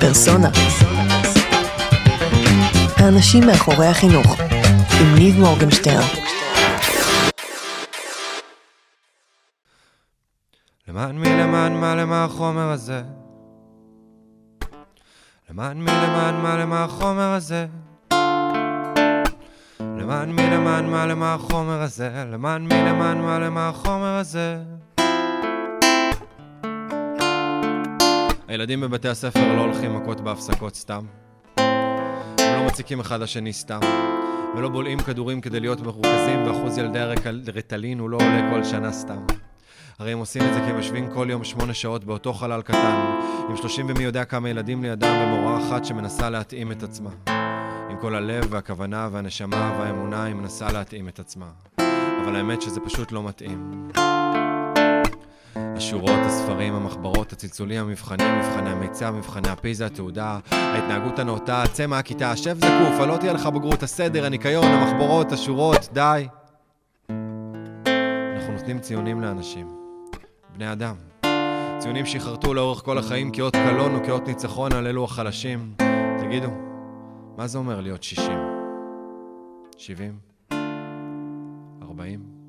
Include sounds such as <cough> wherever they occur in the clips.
פרסונה. האנשים מאחורי החינוך, עם ניב מורגנשטרן. למען מי, למען מה, למה החומר הזה? למען מי, למען מה, למה החומר הזה? למען מי, למען מה, למה החומר הזה? למען מי, למען מה, למה החומר הזה? הילדים בבתי הספר לא הולכים מכות בהפסקות סתם. הם לא מציקים אחד לשני סתם. ולא בולעים כדורים כדי להיות מרוכזים, ואחוז ילדי הרטלין הוא לא עולה כל שנה סתם. הרי הם עושים את זה כי הם יושבים כל יום שמונה שעות באותו חלל קטן, עם שלושים ומי יודע כמה ילדים לידם ומורה אחת שמנסה להתאים את עצמה. עם כל הלב והכוונה והנשמה והאמונה היא מנסה להתאים את עצמה. אבל האמת שזה פשוט לא מתאים. השורות, הספרים, המחברות, הצלצולים, המבחנים, מבחני המיצה, מבחני הפיזה, התעודה, ההתנהגות הנאותה, צא מהכיתה, שב זקוף, לא תהיה לך בגרות, הסדר, הניקיון, המחברות, השורות, די. אנחנו נותנים ציונים לאנשים. בני אדם. ציונים שיחרטו לאורך כל החיים כאות קלון או כאות ניצחון על אלו החלשים. תגידו, מה זה אומר להיות 60? 70? 40?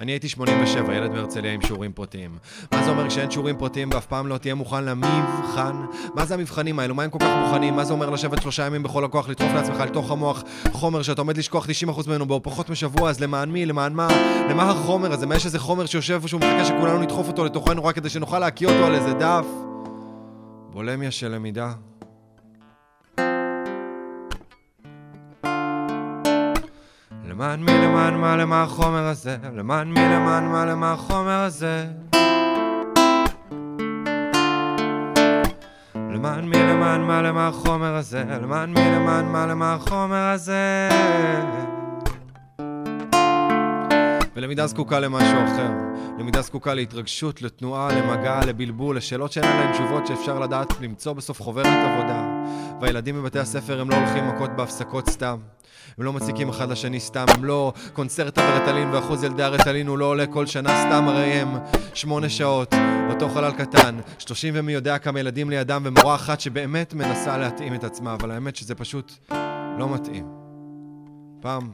אני הייתי 87, ילד בהרצליה עם שיעורים פרטיים. מה זה אומר כשאין שיעורים פרטיים ואף פעם לא תהיה מוכן למבחן? מה זה המבחנים האלו? מה הם כל כך מוכנים? מה זה אומר לשבת שלושה ימים בכל הכוח, לדחוף לעצמך לתוך המוח חומר שאתה עומד לשכוח 90% ממנו בעוד פחות משבוע, אז למען מי? למען מה? למה החומר הזה? מה יש איזה חומר שיושב ושהוא מחכה שכולנו נדחוף אותו לתוכנו רק כדי שנוכל להקיא אותו על איזה דף? בולמיה של למידה. למען מי, למען מה, למה החומר הזה? למען מי, למען מה, למה החומר הזה? למען מי, למען מה, למה החומר הזה? למען מי, למען מה, למה החומר הזה? ולמידה זקוקה למשהו אחר. למידה זקוקה להתרגשות, לתנועה, למגע, לבלבול, לשאלות שאין עליהן תשובות שאפשר לדעת למצוא בסוף חוברת עבודה. והילדים בבתי הספר הם לא הולכים מכות בהפסקות סתם. הם לא מציקים אחד לשני סתם, הם לא קונצרט הרטלין ואחוז ילדי הרטלין הוא לא עולה כל שנה סתם, הרי הם שמונה שעות, אותו חלל קטן, שלושים ומי יודע כמה ילדים לידם ומורה אחת שבאמת מנסה להתאים את עצמה, אבל האמת שזה פשוט לא מתאים. פעם,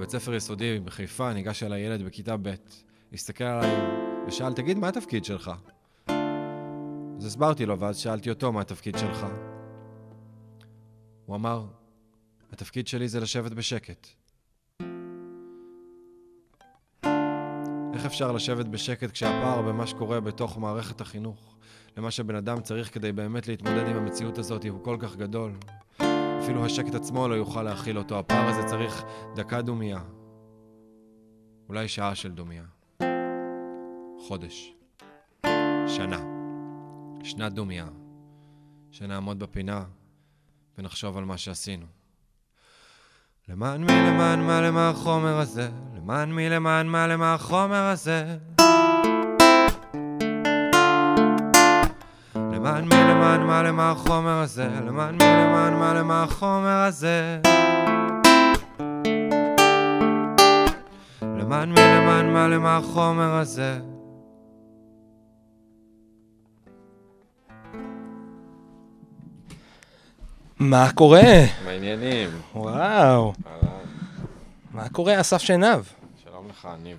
בבית ספר יסודי בחיפה, ניגש אליי ילד בכיתה ב', הסתכל עליי ושאל, תגיד, מה התפקיד שלך? אז הסברתי לו, ואז שאלתי אותו, מה התפקיד שלך? הוא אמר, התפקיד שלי זה לשבת בשקט. איך אפשר לשבת בשקט כשהפער במה שקורה בתוך מערכת החינוך, למה שבן אדם צריך כדי באמת להתמודד עם המציאות הזאת, הוא כל כך גדול? אפילו השקט עצמו לא יוכל להכיל אותו. הפער הזה צריך דקה דומייה. אולי שעה של דומייה. חודש. שנה. שנת דומייה. שנעמוד בפינה ונחשוב על מה שעשינו. למען מי, למען מה, למה החומר הזה? למען מי, למען מה, למה החומר הזה? למען מי, למען מה, למה החומר הזה? למען מי, למען מה, למה החומר הזה? למען מי, למען מה, למה החומר הזה? מה קורה? מעניינים. וואו. מה קורה, אסף שנהב? לך, ניב.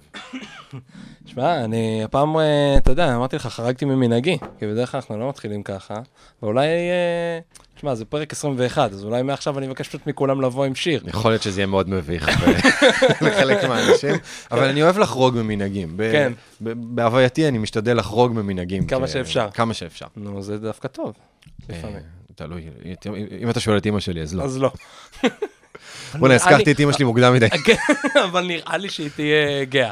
<coughs> שמע, אני הפעם, אה, אתה יודע, אמרתי לך, חרגתי ממנהגי, כי בדרך כלל אנחנו לא מתחילים ככה, ואולי, אה, שמע, זה פרק 21, אז אולי מעכשיו אני מבקש פשוט מכולם לבוא עם שיר. יכול להיות שזה יהיה מאוד מביך ב- <laughs> לחלק מהאנשים, אבל אני אוהב לחרוג ממנהגים. כן. בהווייתי אני משתדל לחרוג ממנהגים. כמה שאפשר. כמה שאפשר. נו, זה דווקא טוב, אה, לפעמים. תלוי, אם אתה שואל את אימא שלי, אז לא. אז לא. בוא'נה, הזכרתי את אימא שלי מוקדם מדי. <laughs> כן, אבל נראה לי שהיא תהיה גאה.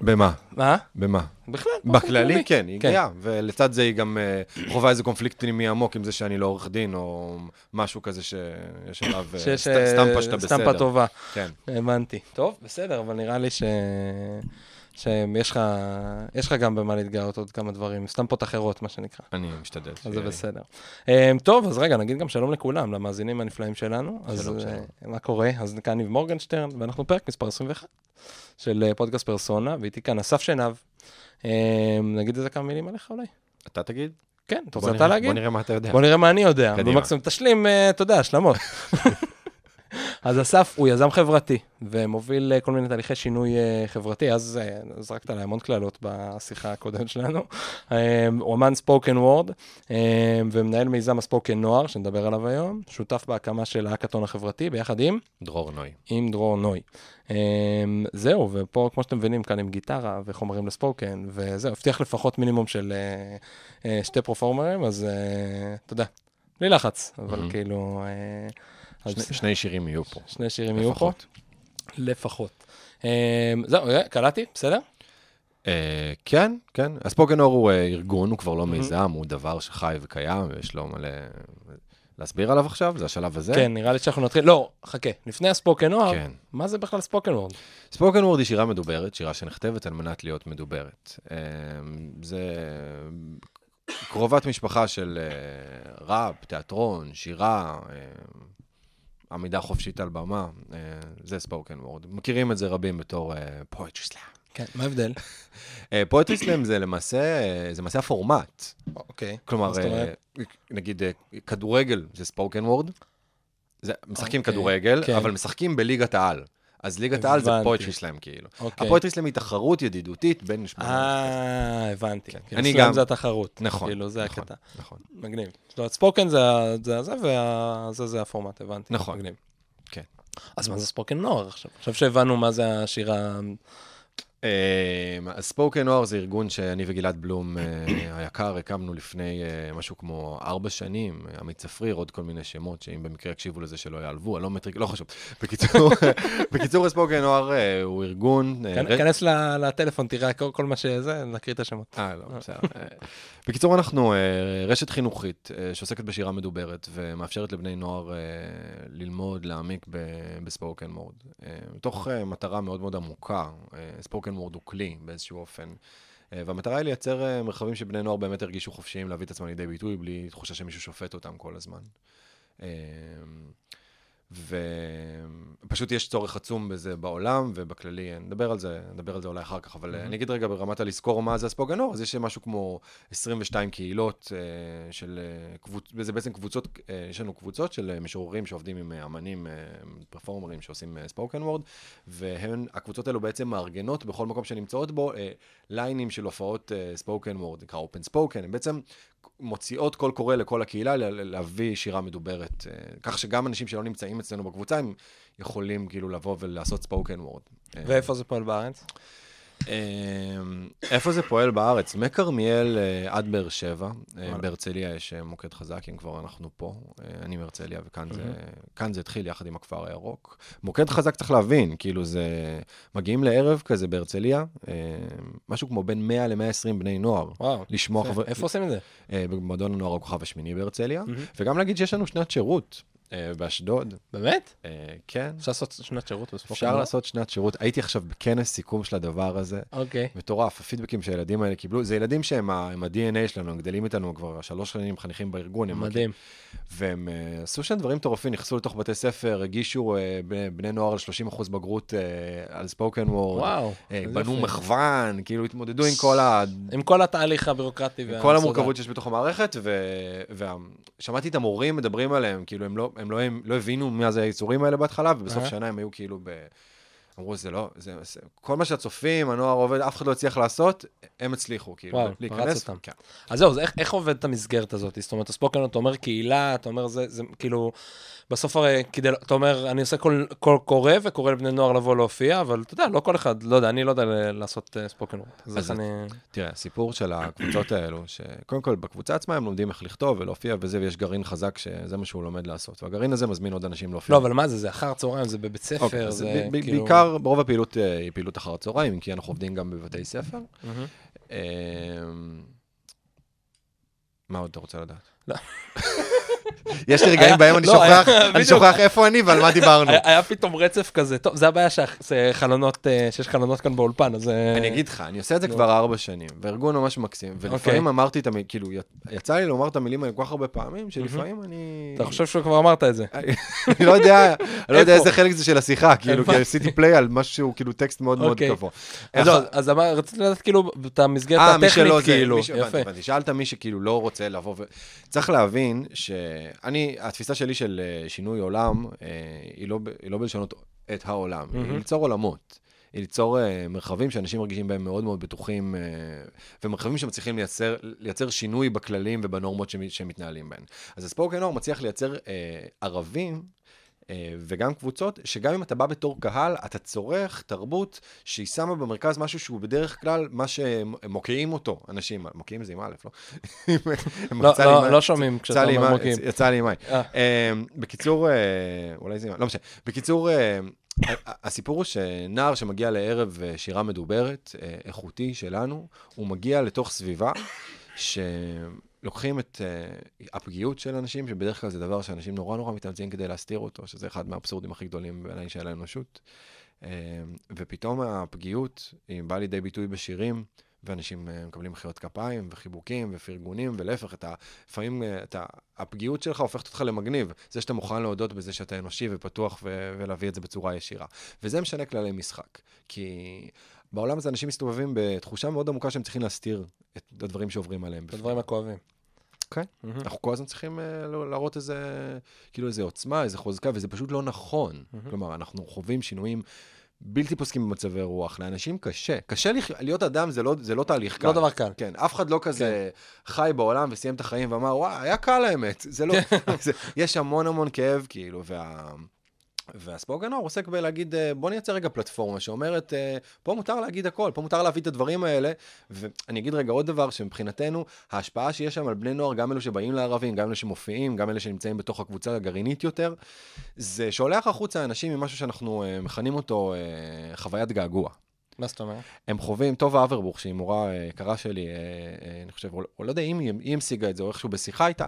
במה? מה? במה? בכלל. בכללי, כללי. כן, היא כן. גאה, ולצד זה היא גם אה, חווה איזה קונפליקט פנימי עמוק עם זה שאני לא עורך דין, או משהו כזה שיש עליו אה, אה, סטמפה שאתה בסדר. סטמפה טובה. כן. הבנתי. טוב, בסדר, אבל נראה לי ש... שיש לך, יש לך גם במה להתגאות עוד כמה דברים, סטמפות אחרות, מה שנקרא. אני משתדל. אז זה. בסדר. Um, טוב, אז רגע, נגיד גם שלום לכולם, למאזינים הנפלאים שלנו. אז שלום, שלום. מה קורה? אז כאן ניב מורגנשטרן, ואנחנו פרק מספר 21 של uh, פודקאסט פרסונה, ואיתי כאן אסף שנהב. Um, נגיד איזה כמה מילים עליך אולי? אתה תגיד? כן, אתה רוצה אתה להגיד? בוא נראה מה אתה יודע. בוא נראה מה אני יודע. במקסימום תשלים, אה, אתה יודע, השלמות. <laughs> אז אסף הוא יזם חברתי, ומוביל אה, כל מיני תהליכי שינוי אה, חברתי, אז אה, זרקת עליי המון קללות בשיחה הקודמת שלנו. הוא אמן ספוקן וורד, ומנהל מיזם הספוקן נוער, שנדבר עליו היום, שותף בהקמה של האקתון החברתי, ביחד עם, דרור נוי. עם דרור נוי. זהו, ופה, כמו שאתם מבינים, כאן עם גיטרה וחומרים לספוקן, וזהו, הבטיח לפחות מינימום של שתי פרופורמרים, אז אתה יודע, בלי לחץ, אבל. כאילו... אז שני- שני שירים יהיו פה. שני שירים יהיו פה? לפחות. אה, זהו, אה, קלטתי, בסדר? אה, כן, כן. הספוקנור הוא אה, ארגון, הוא כבר לא מהמם. מיזם, הוא דבר שחי וקיים, ויש לו מלא... להסביר עליו עכשיו? זה השלב הזה? כן, נראה לי שאנחנו נתחיל, לא, חכה, לפני הספוקן נוער, כן. מה זה בכלל ספוקן וורד? ספוקן וורד היא שירה מדוברת, שירה שנכתבת על מנת להיות מדוברת. אה, זה קרובת משפחה של אה, ראפ, תיאטרון, שירה, אה, עמידה חופשית על במה, אה, זה spoken word. מכירים את זה רבים בתור poetry slam. כן, מה ההבדל? poetry slam זה למעשה, אה, זה למעשה הפורמט. אוקיי. כלומר? אה, נגיד אה, כדורגל זה spoken word, משחקים אוקיי, כדורגל, כן. אבל משחקים בליגת העל. אז ליגת העל זה. poetry slam כאילו. אוקיי. ה poetry slam היא תחרות ידידותית בין שמונה... אה, הבנתי. כן. כאילו, אני slam גם- זה התחרות. נכון, כאילו, זה נכון, הקטע. נכון. מגניב. זאת אומרת, ספוקן זה זה וזה זה הפורמט, הבנתי. נכון. מגניב. כן. אז מה זה ספוקן נוער עכשיו? עכשיו שהבנו מה זה השירה... אמ, אז ספוקן נוער זה ארגון שאני וגלעד בלום אה, היקר הקמנו לפני אה, משהו כמו ארבע שנים, עמית צפריר, עוד כל מיני שמות, שאם במקרה יקשיבו לזה שלא יעלבו, אני לא מטריק, לא חשוב. בקיצור, <laughs> בקיצור, ספוקן נוער אה, הוא ארגון... כנס לטלפון, תראה כל מה שזה, נקריא את השמות. אה, לא, בסדר. בקיצור, אנחנו אה, רשת חינוכית אה, שעוסקת בשירה מדוברת ומאפשרת לבני נוער אה, ללמוד, להעמיק ב- בספוקן מורד. מתוך מטרה מאוד מאוד עמוקה, ספוקן מורד הוא כלי באיזשהו אופן. והמטרה היא לייצר מרחבים שבני נוער באמת ירגישו חופשיים להביא את עצמם לידי ביטוי בלי תחושה שמישהו שופט אותם כל הזמן. ופשוט יש צורך עצום בזה בעולם ובכללי, נדבר על זה, נדבר על זה אולי אחר כך, אבל מהמם. אני אגיד רגע ברמת הלזכור מה זה הספוגנור, אז יש משהו כמו 22 קהילות אה, של אה, קבוצ... זה בעצם קבוצות, אה, יש לנו קבוצות של אה, משוררים שעובדים עם אה, אמנים, אה, פרפורמרים שעושים spoken word, והקבוצות האלו בעצם מארגנות בכל מקום שנמצאות בו אה, ליינים של הופעות spoken word, נקרא open spoken, הם בעצם מוציאות קול קורא לכל הקהילה להביא שירה מדוברת, אה, כך שגם אנשים שלא נמצאים אצלנו בקבוצה, הם יכולים כאילו לבוא ולעשות spoken word. ואיפה זה פועל בארץ? אמ, איפה זה פועל בארץ? מכרמיאל אה, עד באר שבע. אה. בהרצליה יש אה, מוקד חזק, אם כבר אנחנו פה. אה, אני מהרצליה, וכאן זה, התחיל יחד עם הכפר הירוק. מוקד חזק צריך להבין, כאילו זה... מגיעים לערב כזה בהרצליה, אה, משהו כמו בין 100 ל-120 בני נוער. וואו. לשמוע. איפה עושים את זה? אה, במועדון הנוער הכוכב השמיני בהרצליה. וגם להגיד שיש לנו שנת שירות אה, באשדוד. באמת? אה, כן, אפשר לעשות שנת שירות בספוקן אפשר? לעשות שנת שירות. הייתי עכשיו בכנס סיכום של הדבר הזה. אוקיי. מטורף, הפידבקים שהילדים האלה קיבלו, זה ילדים שהם ה-DNA שלנו, הם גדלים איתנו כבר שלוש שנים חניכים בארגון. מדהים. והם uh, עשו שם דברים מטורפים, נכנסו לתוך בתי ספר, הגישו בני, נוער על 30% בגרות על ספוקן וורד. וואו. בנו. מכוון, כאילו התמודדו עם כל, ה... עם כל התהליך הבירוקרטי. עם. כל המורכבות שיש בתוך המערכת, ושמעתי את המורים מדברים עליהם, כאילו הם לא, הם לא, הם לא הבינו מה זה היצורים האלה בהתחלה, ובסוף. שנה הם היו כאילו ב... אמרו, זה לא, זה, זה, כל מה שהצופים, הנוער עובד, אף אחד לא הצליח לעשות, הם הצליחו, כאילו, וואו, להיכנס. אותם. כן. אז זהו, אז איך, איך עובדת המסגרת הזאת? זאת אומרת, הספוקן, אתה אומר קהילה, אתה אומר זה, זה כאילו, בסוף הרי, כדי, אתה אומר, אני עושה כל, כל קורא וקורא לבני נוער לבוא להופיע, אבל אתה יודע, לא כל אחד, לא יודע, אני לא יודע לעשות uh, ספוקן וורד. אז אז אני... תראה, הסיפור של הקבוצות האלו, שקודם כל בקבוצה עצמה הם לומדים איך לכתוב ולהופיע וזה, ויש גרעין חזק שזה מה שהוא לומד לעשות. והגרעין הזה מזמין עוד אנשים להופיע. לא, אבל מה זה, זה אחר צהריים, זה בבית ספר, אוקיי, אז זה ב- כאילו... בעיקר, רוב הפעילות אה, היא פעילות אחר הצהריים, כי אנחנו עובדים גם בבתי ספר. אמ, מה עוד אתה רוצה לדעת? <laughs> יש לי רגעים בהם אני לא, שוכח, אני. שוכח איפה אני ועל מה דיברנו. היה- פתאום רצף כזה, טוב, זה הבעיה אה, שיש חלונות כאן באולפן, אז... אה, אני אגיד לך, אני עושה את זה. כבר ארבע שנים, וארגון ממש מקסים, ולפעמים אוקיי. אמרתי את המילים, כאילו, יצא לי לומר את המילים האלה כל כך הרבה פעמים, שלפעמים אני... אתה חושב שכבר אמרת את זה. אני לא יודע, אני לא יודע? איזה חלק זה של השיחה, כאילו, כי. עשיתי פליי על משהו שהוא כאילו טקסט מאוד מאוד אוקיי. גבוה. אז לא, רציתי לדעת כאילו את המסגרת אה, הטכנית, כאילו. ש- יפה. שאלת מי שכאילו לא רוצה לבוא ו... צריך להבין שאני, התפיסה שלי של אה, שינוי עולם, אה, היא לא היא לא בלשנות את העולם, היא מהמם. ליצור עולמות. היא ליצור אה, מרחבים שאנשים מרגישים בהם מאוד מאוד בטוחים, ומרחבים שמצליחים לייצר, לייצר שינוי בכללים ובנורמות שמ- שמתנהלים בהם. אז הספורקן אור מצליח לייצר ערבים וגם קבוצות, שגם אם אתה בא בתור קהל, אתה צורך תרבות שהיא שמה במרכז משהו שהוא בדרך כלל מה שמוקיעים אותו, אנשים, מוקיעים זה עם א', לא? <laughs> לא, לא, לא שומעים כשאתה אומר מוקים. יצא לי עם איי. אה. אה, בקיצור, אה, אולי זה עם לא משנה. בקיצור, אה, הסיפור הוא שנער שמגיע לערב אה, שירה מדוברת, אה, איכותי שלנו, הוא מגיע לתוך סביבה שלוקחים את אה, הפגיעות של אנשים, שבדרך כלל זה דבר שאנשים נורא נורא מתאמצים כדי להסתיר אותו, שזה אחד מהאבסורדים הכי גדולים בעיניי של האנושות. אה, ופתאום הפגיעות היא באה לידי ביטוי בשירים, ואנשים אה, מקבלים מחיאות כפיים וחיבוקים ופרגונים, ולהפך, את ה, לפעמים אה, את ה, הפגיעות שלך הופכת אותך למגניב. זה שאתה מוכן להודות בזה שאתה אנושי ופתוח ו- ולהביא את זה בצורה ישירה. וזה משנה כללי משחק. כי בעולם הזה אנשים מסתובבים בתחושה מאוד עמוקה שהם צריכים להסתיר את הדברים שעוברים עליהם. את. הדברים הכואבים. כן. מהמם. אנחנו כל הזמן צריכים uh, להראות איזה, כאילו איזה עוצמה, איזה חוזקה, וזה פשוט לא נכון. מהמם. כלומר, אנחנו חווים שינויים בלתי פוסקים במצבי רוח. לאנשים קשה. קשה לח... להיות אדם זה לא, זה לא תהליך קל. לא דבר קל. כן, אף אחד לא כזה חי בעולם וסיים את החיים ואמר, וואי, היה קל האמת. זה לא... <laughs> זה, יש המון המון כאב, כאילו, וה... והספורגן אור עוסק בלהגיד, אה, בוא נייצר רגע פלטפורמה שאומרת, אה, פה מותר להגיד הכל, פה מותר להביא את הדברים האלה. ואני אגיד רגע עוד דבר, שמבחינתנו, ההשפעה שיש שם על בני נוער, גם אלו שבאים לערבים, גם אלו שמופיעים, גם אלה שנמצאים בתוך הקבוצה הגרעינית יותר, זה שולח החוצה אנשים ממשהו שאנחנו אה, מכנים אותו חוויית געגוע. מה זאת אומרת? הם חווים, טובה אברבוך, שהיא מורה יקרה שלי, אני חושב, או לא יודע אם היא המשיגה את זה, או איכשהו בשיחה איתה,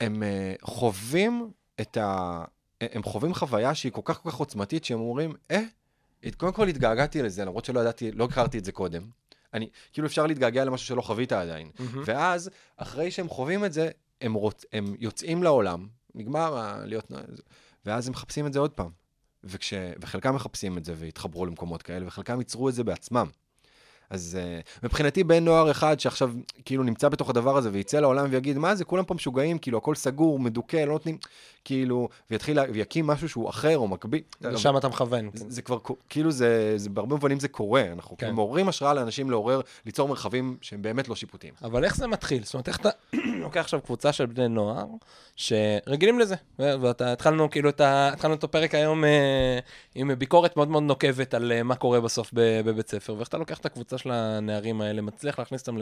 הם חווים את ה... הם חווים חוויה שהיא כל כך כל כך עוצמתית, שהם אומרים, אה, קודם כל התגעגעתי לזה, למרות שלא ידעתי, לא הכרתי את זה קודם. אני, כאילו אפשר להתגעגע למשהו שלא חווית עדיין. מהמם. ואז, אחרי שהם חווים את זה, הם, רוצ... הם יוצאים לעולם, נגמר ה... להיות... ואז הם מחפשים את זה עוד פעם. וכש... וחלקם מחפשים את זה והתחברו למקומות כאלה, וחלקם ייצרו את זה בעצמם. אז uh, מבחינתי בן נוער אחד שעכשיו כאילו נמצא בתוך הדבר הזה ויצא לעולם ויגיד, מה זה, כולם פה משוגעים, כאילו הכל סגור, מדוכא, לא נותנים, כאילו, ויתחיל, לה- ויקים משהו שהוא אחר או מקביל. לשם אתה מכוון. זה, זה כבר, כאילו זה, זה בהרבה מובנים זה קורה, אנחנו כן. כן. מעוררים השראה לאנשים לעורר, ליצור מרחבים שהם באמת לא שיפוטיים. אבל איך זה מתחיל? זאת אומרת, איך אתה <clears throat> לוקח עכשיו קבוצה של בני נוער שרגילים לזה, ו- ואתה התחלנו כאילו את ה... התחלנו את הפרק היום אה, עם ביקורת מאוד מאוד נוקבת על אה, מה קורה בסוף בבית ספר, ואיך אתה לוקח את הקבוצה של הנערים האלה, מצליח להכניס אותם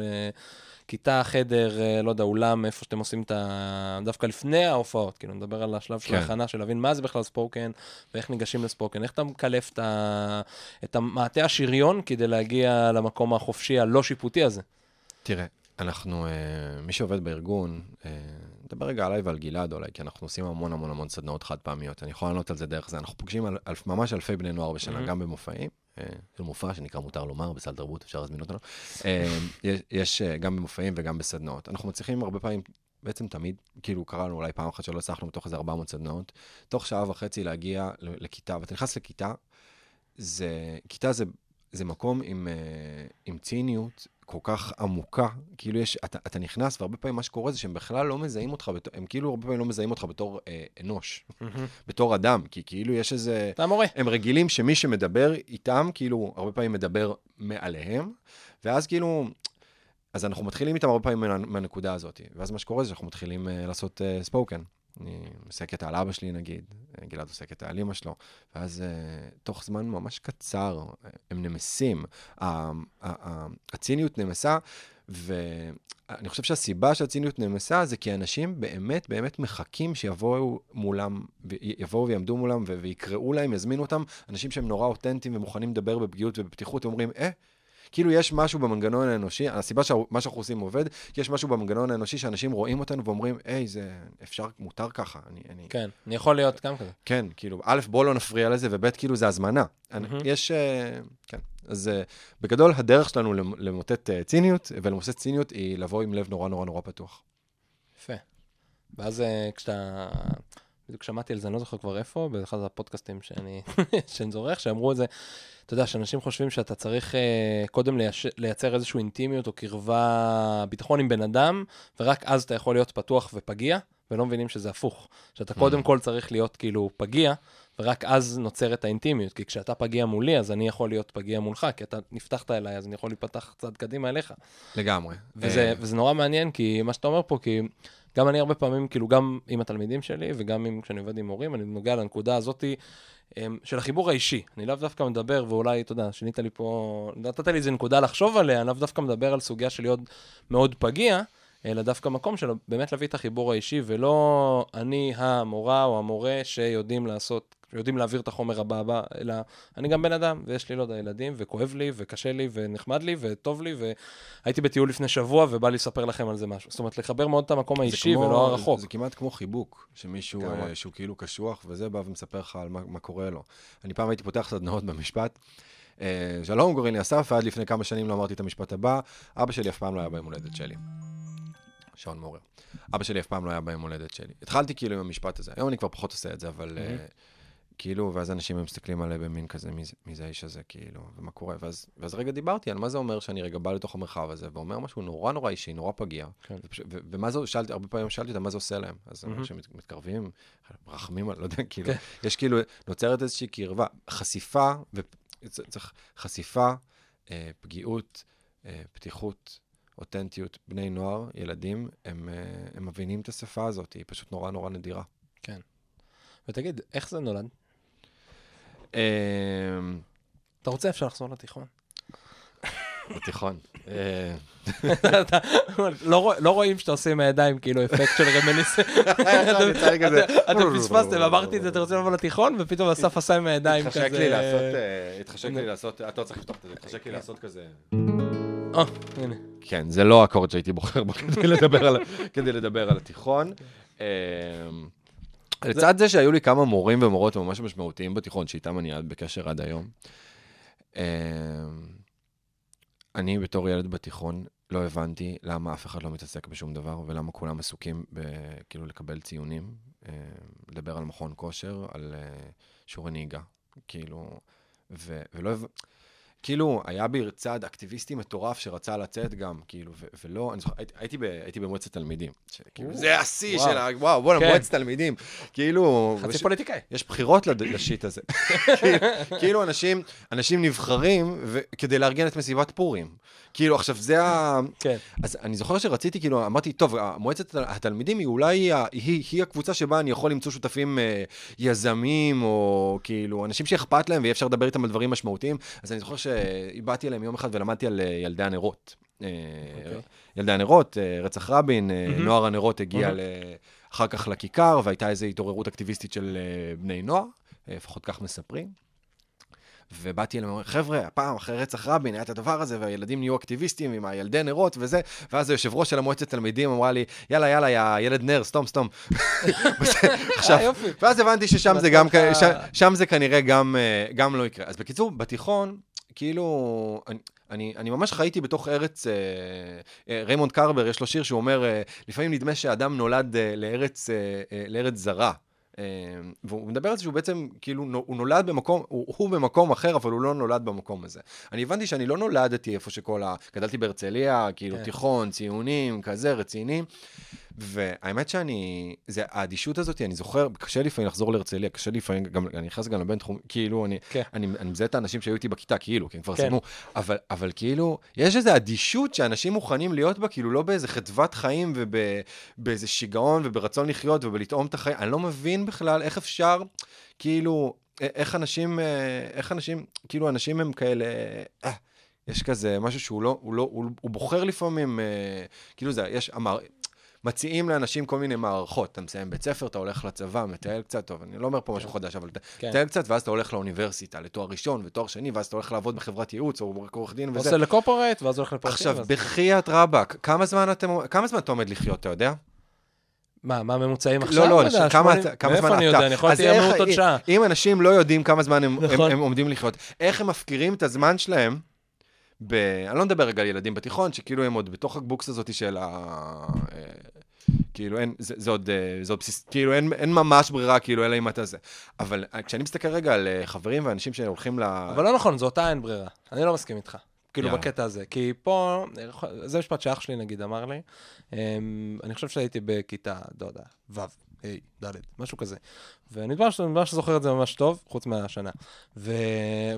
לכיתה, חדר, אה, לא יודע, אולם, איפה שאתם עושים את ה... דווקא לפני ההופעות, כאילו, נדבר על השלב של כן. ההכנה, של להבין מה זה בכלל ספוקן, ואיך ניגשים לספוקן, איך אתה מקלף את, ה... את המעטה השריון כדי להגיע למקום החופשי הלא שיפוטי הזה. תראה, אנחנו, אה, מי שעובד בארגון, אה, נדבר רגע עליי ועל גלעד אולי, כי אנחנו עושים המון המון המון סדנאות חד פעמיות. אני יכול לענות על זה דרך זה. אנחנו פוגשים על, על, ממש אלפי בני נוער בשנה, Mhm. גם במופעים. זה מופע שנקרא מותר לומר, בסל תרבות, אפשר להזמין אותנו. אה, יש, אה, גם במופעים וגם בסדנאות. אנחנו מצליחים הרבה פעמים, בעצם תמיד, כאילו קראנו אולי פעם אחת שלא הצלחנו בתוך איזה 400 סדנאות, תוך שעה וחצי להגיע לכיתה, ואתה נכנס לכיתה, זה, כיתה זה, זה מקום עם, אה, עם ציניות כל כך עמוקה, כאילו יש, אתה, אתה נכנס, והרבה פעמים מה שקורה זה שהם בכלל לא מזהים אותך, בתור, הם כאילו הרבה פעמים לא מזהים אותך בתור אה, אנוש, בתור אדם, כי כאילו יש איזה... אתה המורה. הם רגילים שמי שמדבר איתם, כאילו, הרבה פעמים מדבר מעליהם, ואז כאילו, אז אנחנו מתחילים איתם הרבה פעמים מה- מהנקודה הזאת, ואז מה שקורה זה שאנחנו מתחילים uh, לעשות ספוקן. אני עושה קטע על אבא שלי נגיד, אה, גלעד עושה קטע על אמא שלו, ואז uh, תוך זמן ממש קצר אה, הם נמסים, הציניות נמסה, ואני חושב שהסיבה שהציניות נמסה זה כי אנשים באמת באמת מחכים שיבואו מולם, יבואו ויעמדו מולם ויקראו להם, יזמינו אותם, אנשים שהם נורא אותנטיים ומוכנים לדבר בפגיעות ובפתיחות, אומרים, אה, כאילו יש משהו במנגנון האנושי, הסיבה שמה שאנחנו עושים עובד, כי יש משהו במנגנון האנושי שאנשים רואים אותנו ואומרים, היי, זה אפשר, מותר ככה. אני, אני... כן, אני יכול להיות גם כזה. כן, כאילו, א', בוא לא נפריע לזה, וב', כאילו, זה הזמנה. אני, מהמם. יש, אה, כן. אז אה, בגדול, הדרך שלנו למ- למוטט אה, ציניות, ולמוטט ציניות, היא לבוא עם לב נורא נורא נורא פתוח. יפה. ואז אה, כשאתה... בדיוק שמעתי על זה, אני לא זוכר כבר איפה, באחד הפודקאסטים שאני, <laughs> שאני זורח, שאמרו את זה, אתה יודע, שאנשים חושבים שאתה צריך אה, קודם לייש... לייצר איזושהי אינטימיות או קרבה, ביטחון עם בן אדם, ורק אז אתה יכול להיות פתוח ופגיע, ולא מבינים שזה הפוך. שאתה קודם כל צריך להיות כאילו פגיע, ורק אז נוצרת האינטימיות, כי כשאתה פגיע מולי, אז אני יכול להיות פגיע מולך, כי אתה נפתחת אליי, אז אני יכול להיפתח צעד קדימה אליך. לגמרי. וזה, אה, וזה נורא מעניין, כי מה שאתה אומר פה, כי גם אני הרבה פעמים, כאילו, גם עם התלמידים שלי, וגם עם, כשאני עובד עם מורים, אני נוגע לנקודה הזאתי אמ, של החיבור האישי. אני לאו דווקא מדבר, ואולי, אתה יודע, שינית לי פה, נתת לי איזה נקודה לחשוב עליה, אני לאו דווקא מדבר על סוגיה של להיות מאוד פגיע, אלא דווקא מקום של באמת להביא את החיבור האישי, ולא אני המורה או המורה שיודעים לעשות, יודעים להעביר את החומר הבא הבא, אלא אני גם בן אדם, ויש לי, לא יודע, ילדים, וכואב לי, וקשה לי, ונחמד לי, וטוב לי, והייתי בטיול לפני שבוע, ובא לי לספר לכם על זה משהו. זאת אומרת, לחבר מאוד את המקום האישי כמו- ולא הרחוק. זה כמעט כמו חיבוק, שמישהו. אה, שהוא כאילו קשוח, וזה בא ומספר לך על מה, מה קורה לו. אני פעם הייתי פותח סדנאות במשפט. אה, שלום, קוראים לי אסף, ועד לפני כמה שנים לא אמרתי את המשפט הבא, אבא שלי אף פעם לא היה ביום הולדת שלי. שעון מעורר. אבא שלי אף פעם לא היה ביום הולדת שלי. התחלתי כאילו עם המשפט הזה, היום אני כבר פחות עושה את זה, אבל אה, כאילו, ואז אנשים מסתכלים עליי במין כזה, מי זה- מי זה האיש הזה, כאילו, ומה קורה, ואז, ואז רגע דיברתי על מה זה אומר שאני רגע בא לתוך המרחב הזה, ואומר משהו נורא נורא אישי, נורא פגיע. כן. ופשוט- ו- ומה זה, שאלתי, הרבה פעמים שאלתי אותם, מה זה עושה להם? אז מהמם. אנשים מת- מתקרבים, מרחמים, לא יודע, <laughs> כאילו, כן. יש כאילו, נוצרת איזושהי קרבה, חשיפה, וצריך חשיפה, אה, פגיעות, אה, פתיחות, אותנטיות, בני נוער, ילדים, הם, אה, הם מבינים את השפה הזאת, היא פשוט נורא נורא נדירה. ותגיד, איך זה נולד? אה, אתה רוצה, אפשר לחזור לתיכון. בתיכון. אה, <laughs> לא לא רואים שאתה עושה עם הידיים כאילו אפקט של רמניס. יצא לי כזה. אתם פספסתם, אמרתי את זה, אתה רוצה לבוא לתיכון, ופתאום אסף עשה עם הידיים כזה. אה, התחשק לי לעשות, אתה לא צריך לפתוח את זה, התחשק לי לעשות כזה. אה, הנה. כן, זה לא אקורד שהייתי בוחר בו כדי לדבר על, כדי לדבר על התיכון. אמ, לצד זה שהיו לי כמה מורים ומורות ממש משמעותיים בתיכון, שאיתם אני בקשר עד היום. אמ, אני בתור ילד בתיכון לא הבנתי למה אף אחד לא מתעסק בשום דבר, ולמה כולם עסוקים ב... כאילו לקבל ציונים, אמ, לדבר על מכון כושר, על אה, שיעורי נהיגה, כאילו, ו... ולא הבנתי... כאילו, היה בי צד אקטיביסטי מטורף שרצה לצאת גם, כאילו, ו- ולא, אני זוכר, הייתי, הייתי, ב, הייתי במועצת תלמידים. שכאילו, זה השיא. של ה... וואו, בוא'נה, כן. מועצת תלמידים. כאילו... חצי וש- פוליטיקאי. יש בחירות לשיט הזה. <laughs> כאילו- כאילו אנשים, אנשים נבחרים ו- כדי לארגן את מסיבת פורים. כאילו, עכשיו, זה ה... כן. אז אני זוכר שרציתי, כאילו, אמרתי, טוב, מועצת התלמידים היא אולי, ה- היא, היא הקבוצה שבה אני יכול למצוא שותפים אה, יזמים, או כאילו, אנשים שאכפת להם ויהיה אפשר לדבר איתם על דברים משמעותיים. אז אני זוכר שבאתי אליהם יום אחד ולמדתי על אה, ילדי הנרות. אה, אוקיי. ילדי הנרות, אה, רצח רבין, מהמם. נוער הנרות הגיע מהמם. ל- אחר כך לכיכר, והייתה איזו התעוררות אקטיביסטית של בני נוער, לפחות כך מספרים. ובאתי אליהם, חבר'ה, הפעם אחרי רצח רבין היה את הדבר הזה, והילדים נהיו אקטיביסטים עם הילדי נרות וזה, ואז היושב ראש של המועצת תלמידים אמרה לי, יאללה, יאללה, יא ילד נר, סתום, סתום. <laughs> עכשיו. ואז הבנתי ששם זה גם, שם זה כנראה גם, אה, גם לא יקרה. אז בקיצור, בתיכון, כאילו, אני, אני, אני ממש חייתי בתוך ארץ, אה, אה, ריימונד קרבר, יש לו שיר שהוא אומר, אה, לפעמים נדמה שאדם נולד אה, לארץ, אה, אה, לארץ זרה. אה, והוא מדבר על זה שהוא בעצם, כאילו, הוא נולד במקום, הוא, הוא במקום אחר, אבל הוא לא נולד במקום הזה. אני הבנתי שאני לא נולדתי איפה שכל ה... גדלתי בהרצליה, כאילו, כן. תיכון, ציונים, כזה, רציני. והאמת שאני, זה האדישות הזאת, אני זוכר, קשה לפעמים לחזור להרצליה, קשה לפעמים, גם, אני נכנס גם לבין תחום, כאילו, אני, כן. אני, אני מזהה את האנשים שהיו איתי בכיתה, כאילו, כי הם כבר כן. סיימו, אבל, אבל כאילו, יש איזו אדישות שאנשים מוכנים להיות בה, כאילו, לא באיזה חדוות חיים ובאיזה שיגעון וברצון לחיות ובלטעום את החיים, אני לא מבין בכלל איך אפשר, כאילו, איך אנשים, איך אנשים, כאילו, אנשים הם כאלה, אה, יש כזה משהו שהוא לא, הוא לא, הוא, הוא בוחר לפעמים, אה, כאילו זה, יש, אמר, מציעים לאנשים כל מיני מערכות. אתה מסיים בית ספר, אתה הולך לצבא, מטייל קצת, טוב, אני לא אומר פה משהו חדש, אבל כן. מטייל קצת, ואז אתה הולך לאוניברסיטה, לתואר ראשון ותואר שני, ואז אתה הולך לעבוד בחברת ייעוץ או עורך דין וזה. עושה לקורפורט, ואז הולך לפרטים. עכשיו, בחייאת רבאק, כמה זמן אתה עומד לחיות, אתה יודע? מה, מה הממוצעים עכשיו? לא, לא, אני- כמה 80? אתה- כמה זמן אתה? מאיפה אני יודע? אני יכול להיות ימות עוד שעה. אם אנשים לא יודעים כמה זמן הם, הם, נכון. הם עומדים לחיות, איך הם מפקירים את הזמן שלהם, ב... אני לא מדבר רגע על ילדים בתיכון, שכאילו הם עוד בתוך הבוקס הזאת של ה... אה, כאילו אין, זה, זה עוד, אה, זה עוד בסיס, כאילו אין, אין ממש ברירה, כאילו, אלא אם אתה זה. אבל אה, כשאני מסתכל רגע על חברים ואנשים שהולכים ל... אבל לא נכון, זו אותה אין ברירה. אני לא מסכים איתך. כאילו, יאללה. בקטע הזה. כי פה, זה משפט שאח שלי, נגיד, אמר לי. אמ, אני חושב שהייתי בכיתה, לא יודע, ו', ה', ד', משהו כזה. ואני ממש ממש זוכר את זה ממש טוב, חוץ מהשנה. ו...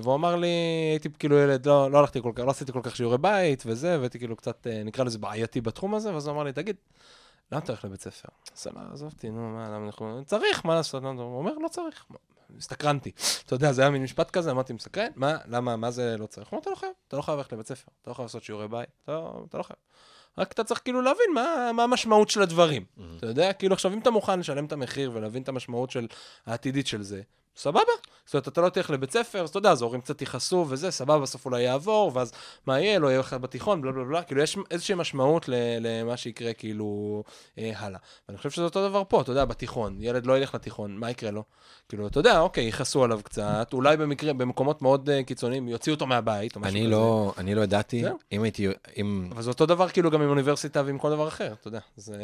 והוא אמר לי, הייתי כאילו ילד, לא, לא הלכתי כל כך, לא עשיתי כל כך שיעורי בית וזה, והייתי כאילו קצת, אה, נקרא לזה בעייתי בתחום הזה, ואז הוא אמר לי, תגיד, למה אתה הולך לבית ספר? סבבה, עזוב אותי, נו, מה, למה אנחנו... צריך, מה לעשות? הוא אומר, לא צריך. הסתקרנתי. אתה יודע, זה היה מין משפט כזה, אמרתי, מסקרן? מה, למה, מה זה לא צריך? הוא אומר, אתה לא חייב, אתה לא חייב ללכת לבית ספר, אתה לא חייב לעשות שיעורי בית, לא- אתה לא חייב. רק אתה צריך כאילו להבין מה, מה המשמעות של הדברים. אתה יודע, כאילו עכשיו, אם אתה מוכן לשלם את המחיר ולהבין את המשמעות של העתידית של זה, סבבה. זאת אומרת, אתה לא תלך לבית ספר, אז אתה יודע, אז ההורים קצת יכעסו וזה, סבבה, בסוף אולי יעבור, ואז מה יהיה, לא יהיה לך בתיכון, בלה בלה בלה, כאילו יש איזושהי משמעות למה שיקרה כאילו אה, הלאה. ואני חושב שזה אותו דבר פה, אתה יודע, בתיכון, ילד לא ילך לתיכון, מה יקרה לו? כאילו, אתה יודע, אוקיי, יכעסו עליו קצת, אולי במקרה, במקומות מאוד אה, קיצוניים, יוציאו אותו מהבית, או משהו אני כזה. לא, אני לא ידעתי. אם הייתי, אם... אבל זה אותו דבר כאילו גם עם אוניברסיטה ועם כל דבר אחר, אתה יודע. זה...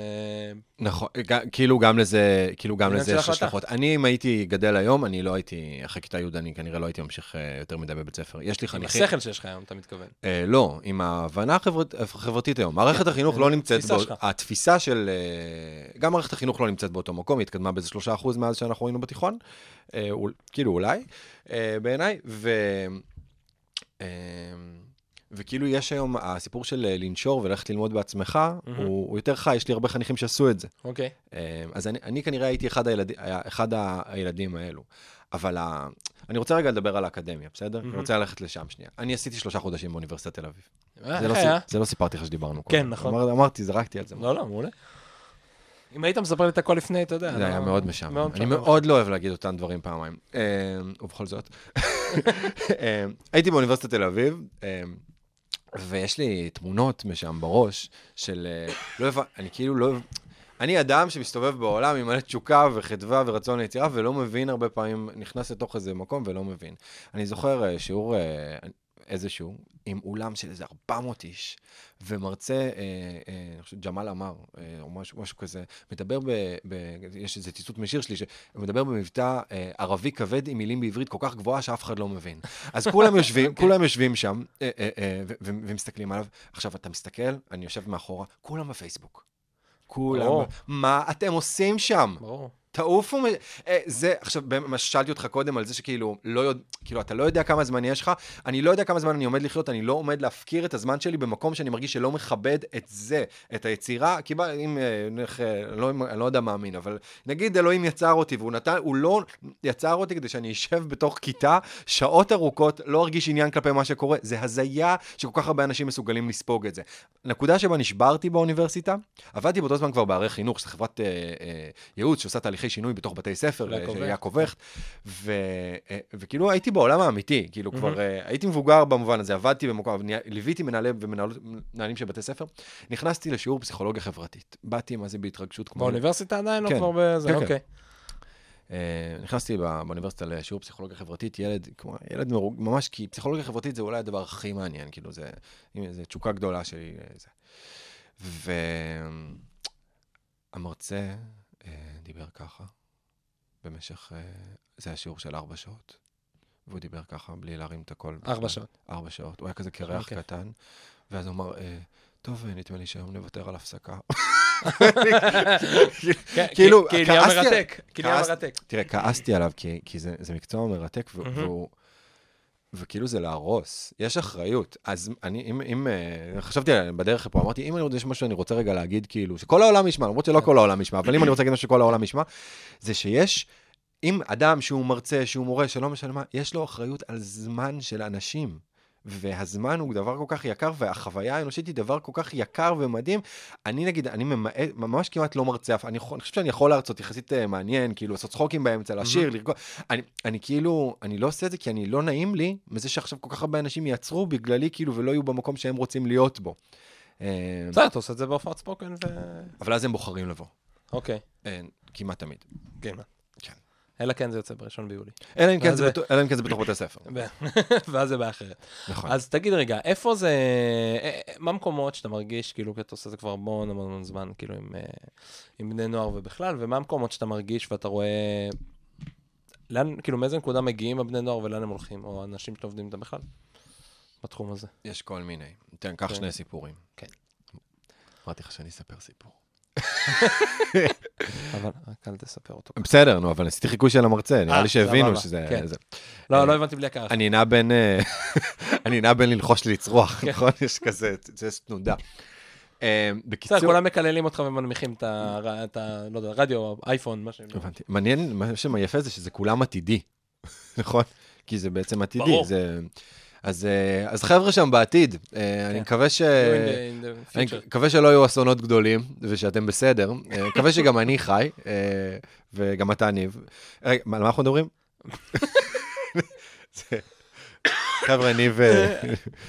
נכון, ג- כאילו גם לזה, כאילו גם לזה יש. השלכות. אני, אם הייתי גדל היום, אני לא הייתי, אחרי כיתה י' אני כנראה לא הייתי ממשיך אה, יותר מדי בבית ספר. יש לי עם חניכים... השכל שיש לך היום, אתה מתכוון. אה, לא, עם ההבנה החברת- החברתית היום. מערכת החינוך לא נמצאת... התפיסה בו- שלך. התפיסה של... אה, גם מערכת החינוך לא נמצאת באותו מקום, היא התקדמה באיזה שלושה אחוז מאז שאנחנו היינו בתיכון. אה, כאילו, אולי, אה, בעיניי. ו... אה, וכאילו יש היום, הסיפור של אה, לנשור וללכת ללמוד בעצמך, הוא, הוא יותר חי, יש לי הרבה חניכים שעשו את זה. אוקיי. אה, אז אני, אני כנראה הייתי אחד, הילד, אחד ה- הילדים האלו. אבל ה... אני רוצה רגע לדבר על האקדמיה, בסדר? אני רוצה ללכת לשם שנייה. אני עשיתי שלושה חודשים באוניברסיטת תל אביב. אה, זה, לא, זה לא סיפרתי לך שדיברנו כן, קודם. נכון. אמר, אמרתי, זרקתי על זה. לא, לא, מעולה. אם היית מספר לי את הכל לפני, אתה יודע. זה לא- היה מאוד משעמם. אני. מאוד לא אוהב להגיד אותם דברים פעמיים. אה, ובכל זאת. <laughs> אה, הייתי באוניברסיטת תל אביב, אה, ויש לי תמונות משם בראש של... אה, לא הבנ... אני כאילו לא... אני אדם שמסתובב בעולם עם מלא תשוקה וחדווה ורצון ליצירה, ולא מבין הרבה פעמים, נכנס לתוך איזה מקום ולא מבין. אני זוכר אה, שיעור אה, איזשהו, עם אולם של איזה 400 איש, ומרצה, אה, אה, אני חושב, ג'מאל עמר, אה, או משהו, משהו כזה, מדבר ב, ב... יש איזה ציטוט משיר שלי, שמדבר במבטא אה, ערבי כבד עם מילים בעברית כל כך גבוהה שאף אחד לא מבין. אז כולם יושבים, <laughs> כולם יושבים שם, אה, אה, אה, ו- ו- ומסתכלים עליו. עכשיו, אתה מסתכל, אני יושב מאחורה, כולם בפייסבוק. כולם, ברור. מה אתם עושים שם? ברור. תעופו, אה, זה, עכשיו, מה ששאלתי אותך קודם על זה שכאילו, לא יודע, כאילו, אתה לא יודע כמה זמן יש לך, אני לא יודע כמה זמן אני עומד לחיות, אני לא עומד להפקיר את הזמן שלי במקום שאני מרגיש שלא מכבד את זה, את היצירה, כי בא, אם, אה, נלך, אה, לא, אני לא יודע מאמין, אבל נגיד אלוהים יצר אותי, והוא נתן, הוא לא יצר אותי כדי שאני אשב בתוך כיתה שעות ארוכות, לא ארגיש עניין כלפי מה שקורה, זה הזיה שכל כך הרבה אנשים מסוגלים לספוג את זה. נקודה שבה נשברתי באוניברסיטה, עבדתי באותו זמן כבר בערי חינוך, שזו חברת אה, אה, ייעוץ שעושה תהליכי שינוי בתוך בתי ספר, של אה, יעקב של. יעקב הכט, ו, אה, וכאילו הייתי בעולם האמיתי, כאילו כבר אה, הייתי מבוגר במובן הזה, עבדתי במקום, ליוויתי מנהלי ומנהלים של בתי ספר, נכנסתי לשיעור פסיכולוגיה חברתית, באתי מה זה בהתרגשות כמו... באוניברסיטה עדיין כן. כבר בזה? כן, כן. אוקיי. אה, נכנסתי בא- באוניברסיטה לשיעור פסיכולוגיה חברתית, ילד, כמו ילד מרוג, ממש, כי פסיכולוגיה חברתית זה אולי הדבר הכי מעניין, כאילו זה, זה תשוקה גדולה שלי, אה, זה. והמרצה אה, דיבר ככה, במשך, אה, זה היה שיעור של ארבע שעות, והוא דיבר ככה, בלי להרים את הקול. ארבע. שעות. ארבע שעות, הוא היה כזה קרח אוקיי. קטן, ואז הוא אמר, אה, טוב, אה, נדמה לי שהיום נוותר על הפסקה. <laughs> כן, <laughs> כאילו, כעסתי- נהיה כעס- מרתק. תראה, כעסתי עליו, כי, זה, זה מקצוע מרתק. והוא... וכאילו זה להרוס, יש אחריות. אז אני, אם, אם, אה, חשבתי עליה בדרך לפה, אמרתי, אם אני רוצה, יש משהו שאני רוצה רגע להגיד, כאילו, שכל העולם ישמע, למרות שלא כל העולם ישמע, אבל אם אני רוצה להגיד משהו שכל העולם ישמע, זה שיש, אם אדם שהוא מרצה, שהוא מורה, שלא משנה מה, יש לו אחריות על זמן של אנשים. והזמן הוא דבר כל כך יקר, והחוויה האנושית היא דבר כל כך יקר ומדהים. אני נגיד, אני ממעט, ממש כמעט לא מרצה, אף- אני, אני חושב שאני יכול להרצות יחסית אה, מעניין, כאילו לעשות צחוקים באמצע, לשיר, לרקוד. אני, אני כאילו, אני לא עושה את זה כי אני לא נעים לי מזה שעכשיו כל כך הרבה אנשים יעצרו בגללי, כאילו, ולא יהיו במקום שהם רוצים להיות בו. אה, בסדר, אתה עושה את זה בהופעת ספוקן ו... אבל אז הם בוחרים לבוא. אוקיי, אה, כמעט תמיד. כן. אלא כן זה יוצא בראשון ביולי. אלא אם כן זה בתו- אלא אם כן זה בתוך בתי ספר. <laughs> ואז זה בעיה אחרת. נכון. אז תגיד רגע, איפה זה, אה, אה, מה מקומות שאתה מרגיש, כאילו, כי אתה עושה את זה כבר המון המון המון זמן, כאילו, עם, אה, עם בני נוער ובכלל, ומה המקומות שאתה מרגיש ואתה רואה, לאן, כאילו, מאיזה נקודה מגיעים הבני נוער ולאן הם הולכים, או אנשים שאתה עובדים איתם בכלל, בתחום הזה. יש כל מיני. תן, קח כן. שני סיפורים. כן. אמרתי לך שאני אספר סיפור. אבל רק אל תספר אותו. בסדר, נו, אבל עשיתי חיקוי של המרצה, נראה אה, לי שהבינו שזה... כן. לא, לא הבנתי בלי הקהל. אני נע בין... אה, <laughs> אני נע בין ללחוש לצרוח, כן. נכון? יש כזה, זה תנודה. אה, בסדר, בקיצור... כולם מקללים אותך ומנמיכים את ה... את ה- לא אייפון, מה שהם... הבנתי. מעניין, מה שיפה זה שזה כולם עתידי, <laughs> נכון? כי זה בעצם עתידי. ברור. זה... אז, אה, אז חבר'ה שם בעתיד, אה, אני כן. מקווה ש... In the- in the אני. מקווה שלא יהיו אסונות גדולים, ושאתם בסדר. אה, מקווה שגם אני חי, וגם אתה, ניב. רגע, על מה אנחנו מדברים? זה- <laughs> חבר'ה, ניב,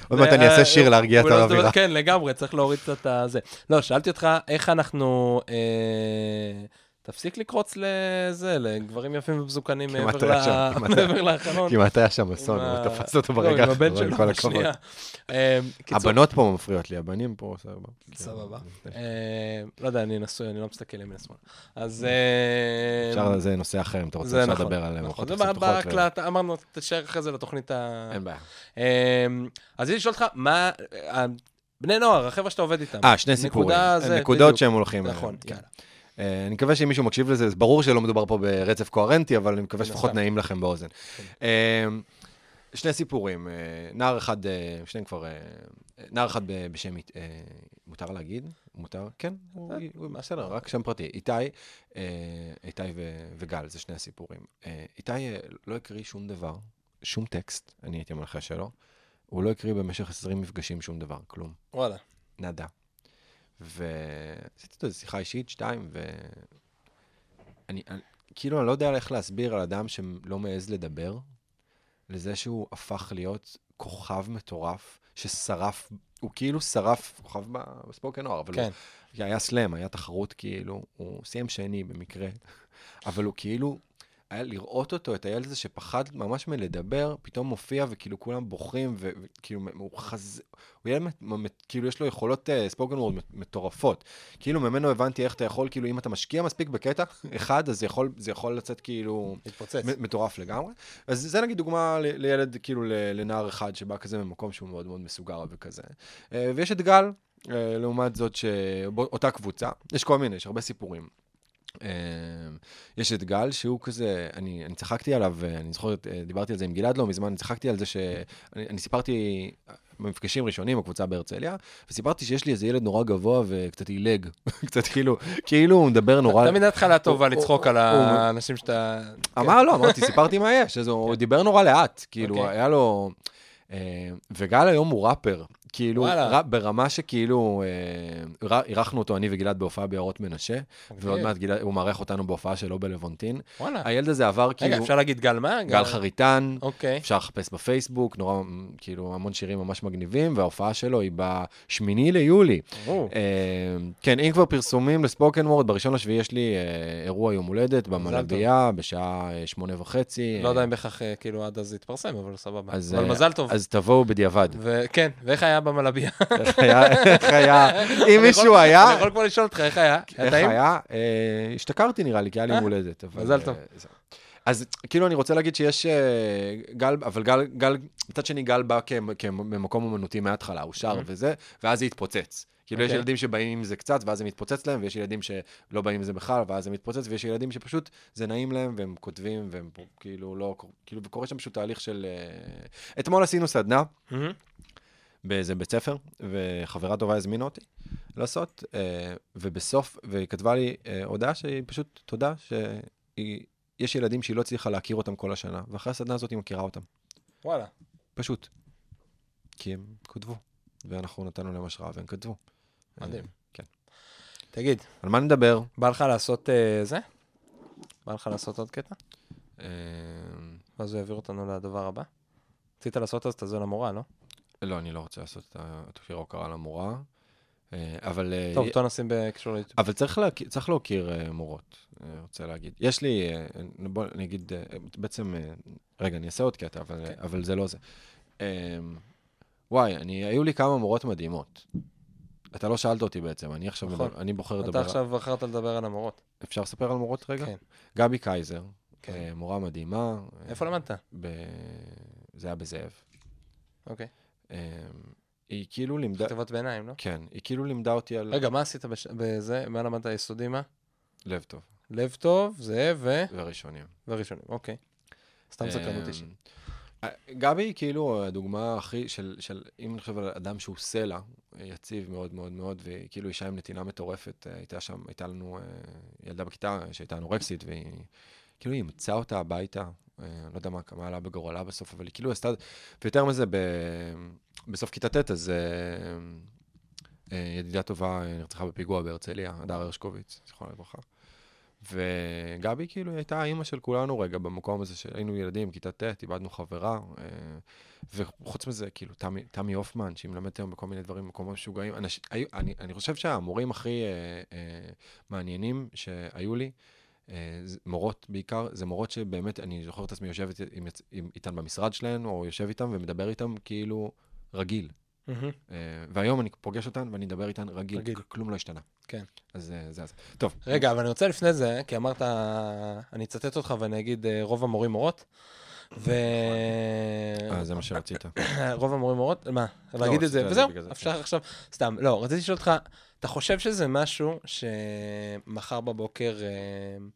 עוד מעט אני אעשה שיר להרגיע את לא- האווירה. כן, לגמרי, צריך להוריד קצת את הזה. לא, שאלתי אותך, איך אנחנו... אה, תפסיק לקרוץ לזה, לגברים יפים ומזוקנים מעבר לחלון. כמעט היה שם אסון, עם הוא תפס אותו לא, ברגע עם הבן האחרון, שלו, כל <laughs> הכבוד. <laughs> אה, קיצור, הבנות פה מפריעות לי, הבנים פה, סבבה. סבבה. אה, לא יודע, אני נשוי, אני לא מסתכל ימין לשמאל. אז... אה, אפשר, זה נושא אחר, אם אתה רוצה, אפשר נכון, לדבר על נכון. מערכות זה. בהקלטה, אמרנו, תשאר אחרי זה לתוכנית ה... אין בעיה. אמ, אז רציתי לשאול אותך, מה... אה, בני נוער, החבר'ה שאתה עובד איתם. אה, שני סיפורים. נקודות. שהם הולכים. אה, נכון, כן. יאללה. אה, אני מקווה שאם מישהו מקשיב לזה, אז ברור שלא מדובר פה ברצף קוהרנטי, אבל אני מקווה שלפחות הסתם. נעים לכם באוזן. אה, שני סיפורים. אה, נער אחד, שניהם כבר... נער אחד בשם... מותר להגיד? מותר? כן, בסדר, רק שם פרטי. איתי, איתי וגל, זה שני הסיפורים. איתי לא הקריא שום דבר, שום טקסט, אני הייתי המנחה שלו. הוא לא הקריא במשך 20 מפגשים שום דבר, כלום. וואלה. נדה. ועשיתי איתו איזו שיחה אישית, שתיים, ו... אני, כאילו, אני לא יודע איך להסביר על אדם שלא מעז לדבר, לזה שהוא הפך להיות כוכב מטורף, ששרף, הוא כאילו שרף, כוכב בספוקן נוער, אבל כן. הוא, היה סלאם, היה תחרות כאילו, הוא סיים שני במקרה, אבל הוא כאילו, היה לראות אותו, את הילד הזה שפחד ממש מלדבר, פתאום מופיע וכאילו כולם בוכים, וכאילו הוא חז... הוא ילד, כאילו יש לו יכולות ספוקן וורד מטורפות. כאילו ממנו הבנתי איך אתה יכול, כאילו אם אתה משקיע מספיק בקטע אחד, אז זה יכול, זה יכול לצאת כאילו התפוצץ. מ- מטורף לגמרי. אז זה נגיד דוגמה ל- לילד, כאילו לנער אחד שבא כזה ממקום שהוא מאוד מאוד מסוגר וכזה. אה, ויש את גל, אה, לעומת זאת, שאותה קבוצה, יש כל מיני, יש הרבה סיפורים. אה, יש את גל, שהוא כזה, אני, אני צחקתי עליו, אני זוכר, אה, דיברתי על זה עם גלעד לא מזמן, אני צחקתי על זה שאני אני סיפרתי במפגשים ראשונים, הקבוצה בהרצליה, וסיפרתי שיש לי איזה ילד נורא גבוה וקצת עילג, <laughs> קצת כאילו, כאילו הוא מדבר נורא... תמיד התחלה טובה לצחוק על האנשים שאתה... אמר לא, אמרתי, סיפרתי מה יש, אז הוא דיבר נורא לאט, כאילו, אוקיי. היה לו... אה, וגל היום הוא ראפר, כאילו. ר- ברמה שכאילו, אה, אירחנו אותו, אני וגלעד בהופעה ביערות מנשה, ועוד מעט גלעד, הוא מארח אותנו בהופעה שלו בלוונטין. וואלה. הילד הזה עבר רגע, כאילו, אפשר להגיד גל מה? גל חריטן, אוקיי. אפשר לחפש בפייסבוק, נורא, כאילו, המון שירים ממש מגניבים, וההופעה שלו היא בשמיני ליולי. או, אה, כן, אם כבר פרסומים לספוקן וורד, בראשון לשביעי יש לי אה, אירוע יום הולדת במלבייה, בשעה אה, שמונה וחצי. לא יודע אם בהכרח אה, כאילו עד אז יתפרסם, אבל סבבה. אז, אבל אה, מזל טוב. אז תבואו בדיעבד. וכן, ואיך היה במלבייה? איך היה, היה, <laughs> אם מישהו היה, אני יכול כבר לשאול אותך, איך היה? היה איך? היה? אה, השתכרתי נראה לי, כי היה לי אה, יום הולדת. אבל, מזל אה, טוב. זהו. אז כאילו אני רוצה להגיד שיש אה, גל, אבל גל, גל, מצד שני גל בא כמקום אומנותי מההתחלה, הוא שר. וזה, ואז זה התפוצץ. כאילו יש אוקיי. ילדים שבאים עם זה קצת, ואז זה מתפוצץ להם, ויש ילדים שלא באים עם זה בכלל, ואז זה מתפוצץ, ויש ילדים שפשוט זה נעים להם, והם כותבים, והם כאילו לא, כאילו, וקורה שם פשוט תהליך של... אה, אתמול עשינו סדנה, מהמם. באיזה בית ספר, וחברה טובה הזמינה אותי לעשות, אה, ובסוף, והיא כתבה לי אה, הודעה שהיא פשוט, תודה, שיש ילדים שהיא לא הצליחה להכיר אותם כל השנה, ואחרי הסדנה הזאת היא מכירה אותם. וואלה. פשוט. כי הם כתבו, ואנחנו נתנו להם השראה והם כתבו. מדהים. אה, כן. תגיד, על מה נדבר? בא לך לעשות אה, זה? בא לך לעשות עוד קטע? ואז הוא יעביר אותנו לדבר הבא? רצית לעשות אז את זה למורה, לא? לא, אני לא רוצה לעשות את ה- את השיר ההוקרה למורה, אה, אבל... אה, טוב, אותו נשים בקישור ליוטיוב. אבל צריך, להכיר, צריך להוקיר uh, מורות, אני רוצה להגיד. יש לי, בוא נגיד, בעצם, רגע, אני אעשה עוד קטע, אבל, כן. okay. אבל זה לא זה. וואי, אני, היו לי כמה מורות מדהימות. אתה לא שאלת אותי בעצם, אני עכשיו, נכון. מדבר, אני בוחר לדבר. אתה עכשיו בחרת לדבר על המורות. אפשר לספר על מורות רגע? כן. גבי קייזר, כן. אה, מורה מדהימה. אה, איפה למדת? ב... זה היה בזאב. אוקיי. אה, היא כאילו לימדה, חטיבות ביניים, לא? כן, היא כאילו לימדה אותי על רגע, מה עשית בש- בזה? מה למדת יסודי, מה? לב טוב לב טוב, זאב ו... וראשונים. וראשונים, אוקיי. סתם סקרנות אישית. אה, גבי היא כאילו הדוגמה הכי של, של, אם אני חושב על אדם שהוא סלע, אה, יציב מאוד מאוד מאוד, והיא כאילו אישה עם נתינה מטורפת, אה, הייתה שם, הייתה לנו אה, ילדה בכיתה שהייתה אנורקסית, והיא כאילו היא אימצה אותה הביתה, אה, אני לא יודע מה, מה עלה בגורלה בסוף, אבל היא כאילו עשתה, ויותר מזה, ב, בסוף כיתה ט', אז אה, אה, ידידה טובה נרצחה בפיגוע בהרצליה, הדר הרשקוביץ, זיכרונה לברכה. וגבי כאילו הייתה האימא של כולנו רגע במקום הזה שהיינו ילדים, כיתה ט', איבדנו חברה. וחוץ מזה, כאילו, תמי, הופמן, שהיא מלמדת היום בכל מיני דברים, במקומות משוגעים. אנש, אני, אני חושב שהמורים הכי אה, אה, מעניינים שהיו לי, אה, מורות בעיקר, זה מורות שבאמת, אני זוכר את עצמי עם, עם, איתן במשרד שלהן, או יושב איתן ומדבר איתן כאילו רגיל. אה, והיום אני פוגש אותן ואני אדבר איתן רגיל, כלום לא השתנה. כן. אז אה, זה אז. טוב. רגע, אבל אני רוצה לפני זה, כי אמרת, אני אצטט אותך ואני אגיד אה, רוב המורים מורות. ו... אה, זה מה שרצית. <coughs> רוב המורים מורות, מה? להגיד את זה, וזהו, אפשר כן. עכשיו, סתם, לא, רציתי לשאול אותך, אתה חושב שזה משהו שמחר בבוקר אה,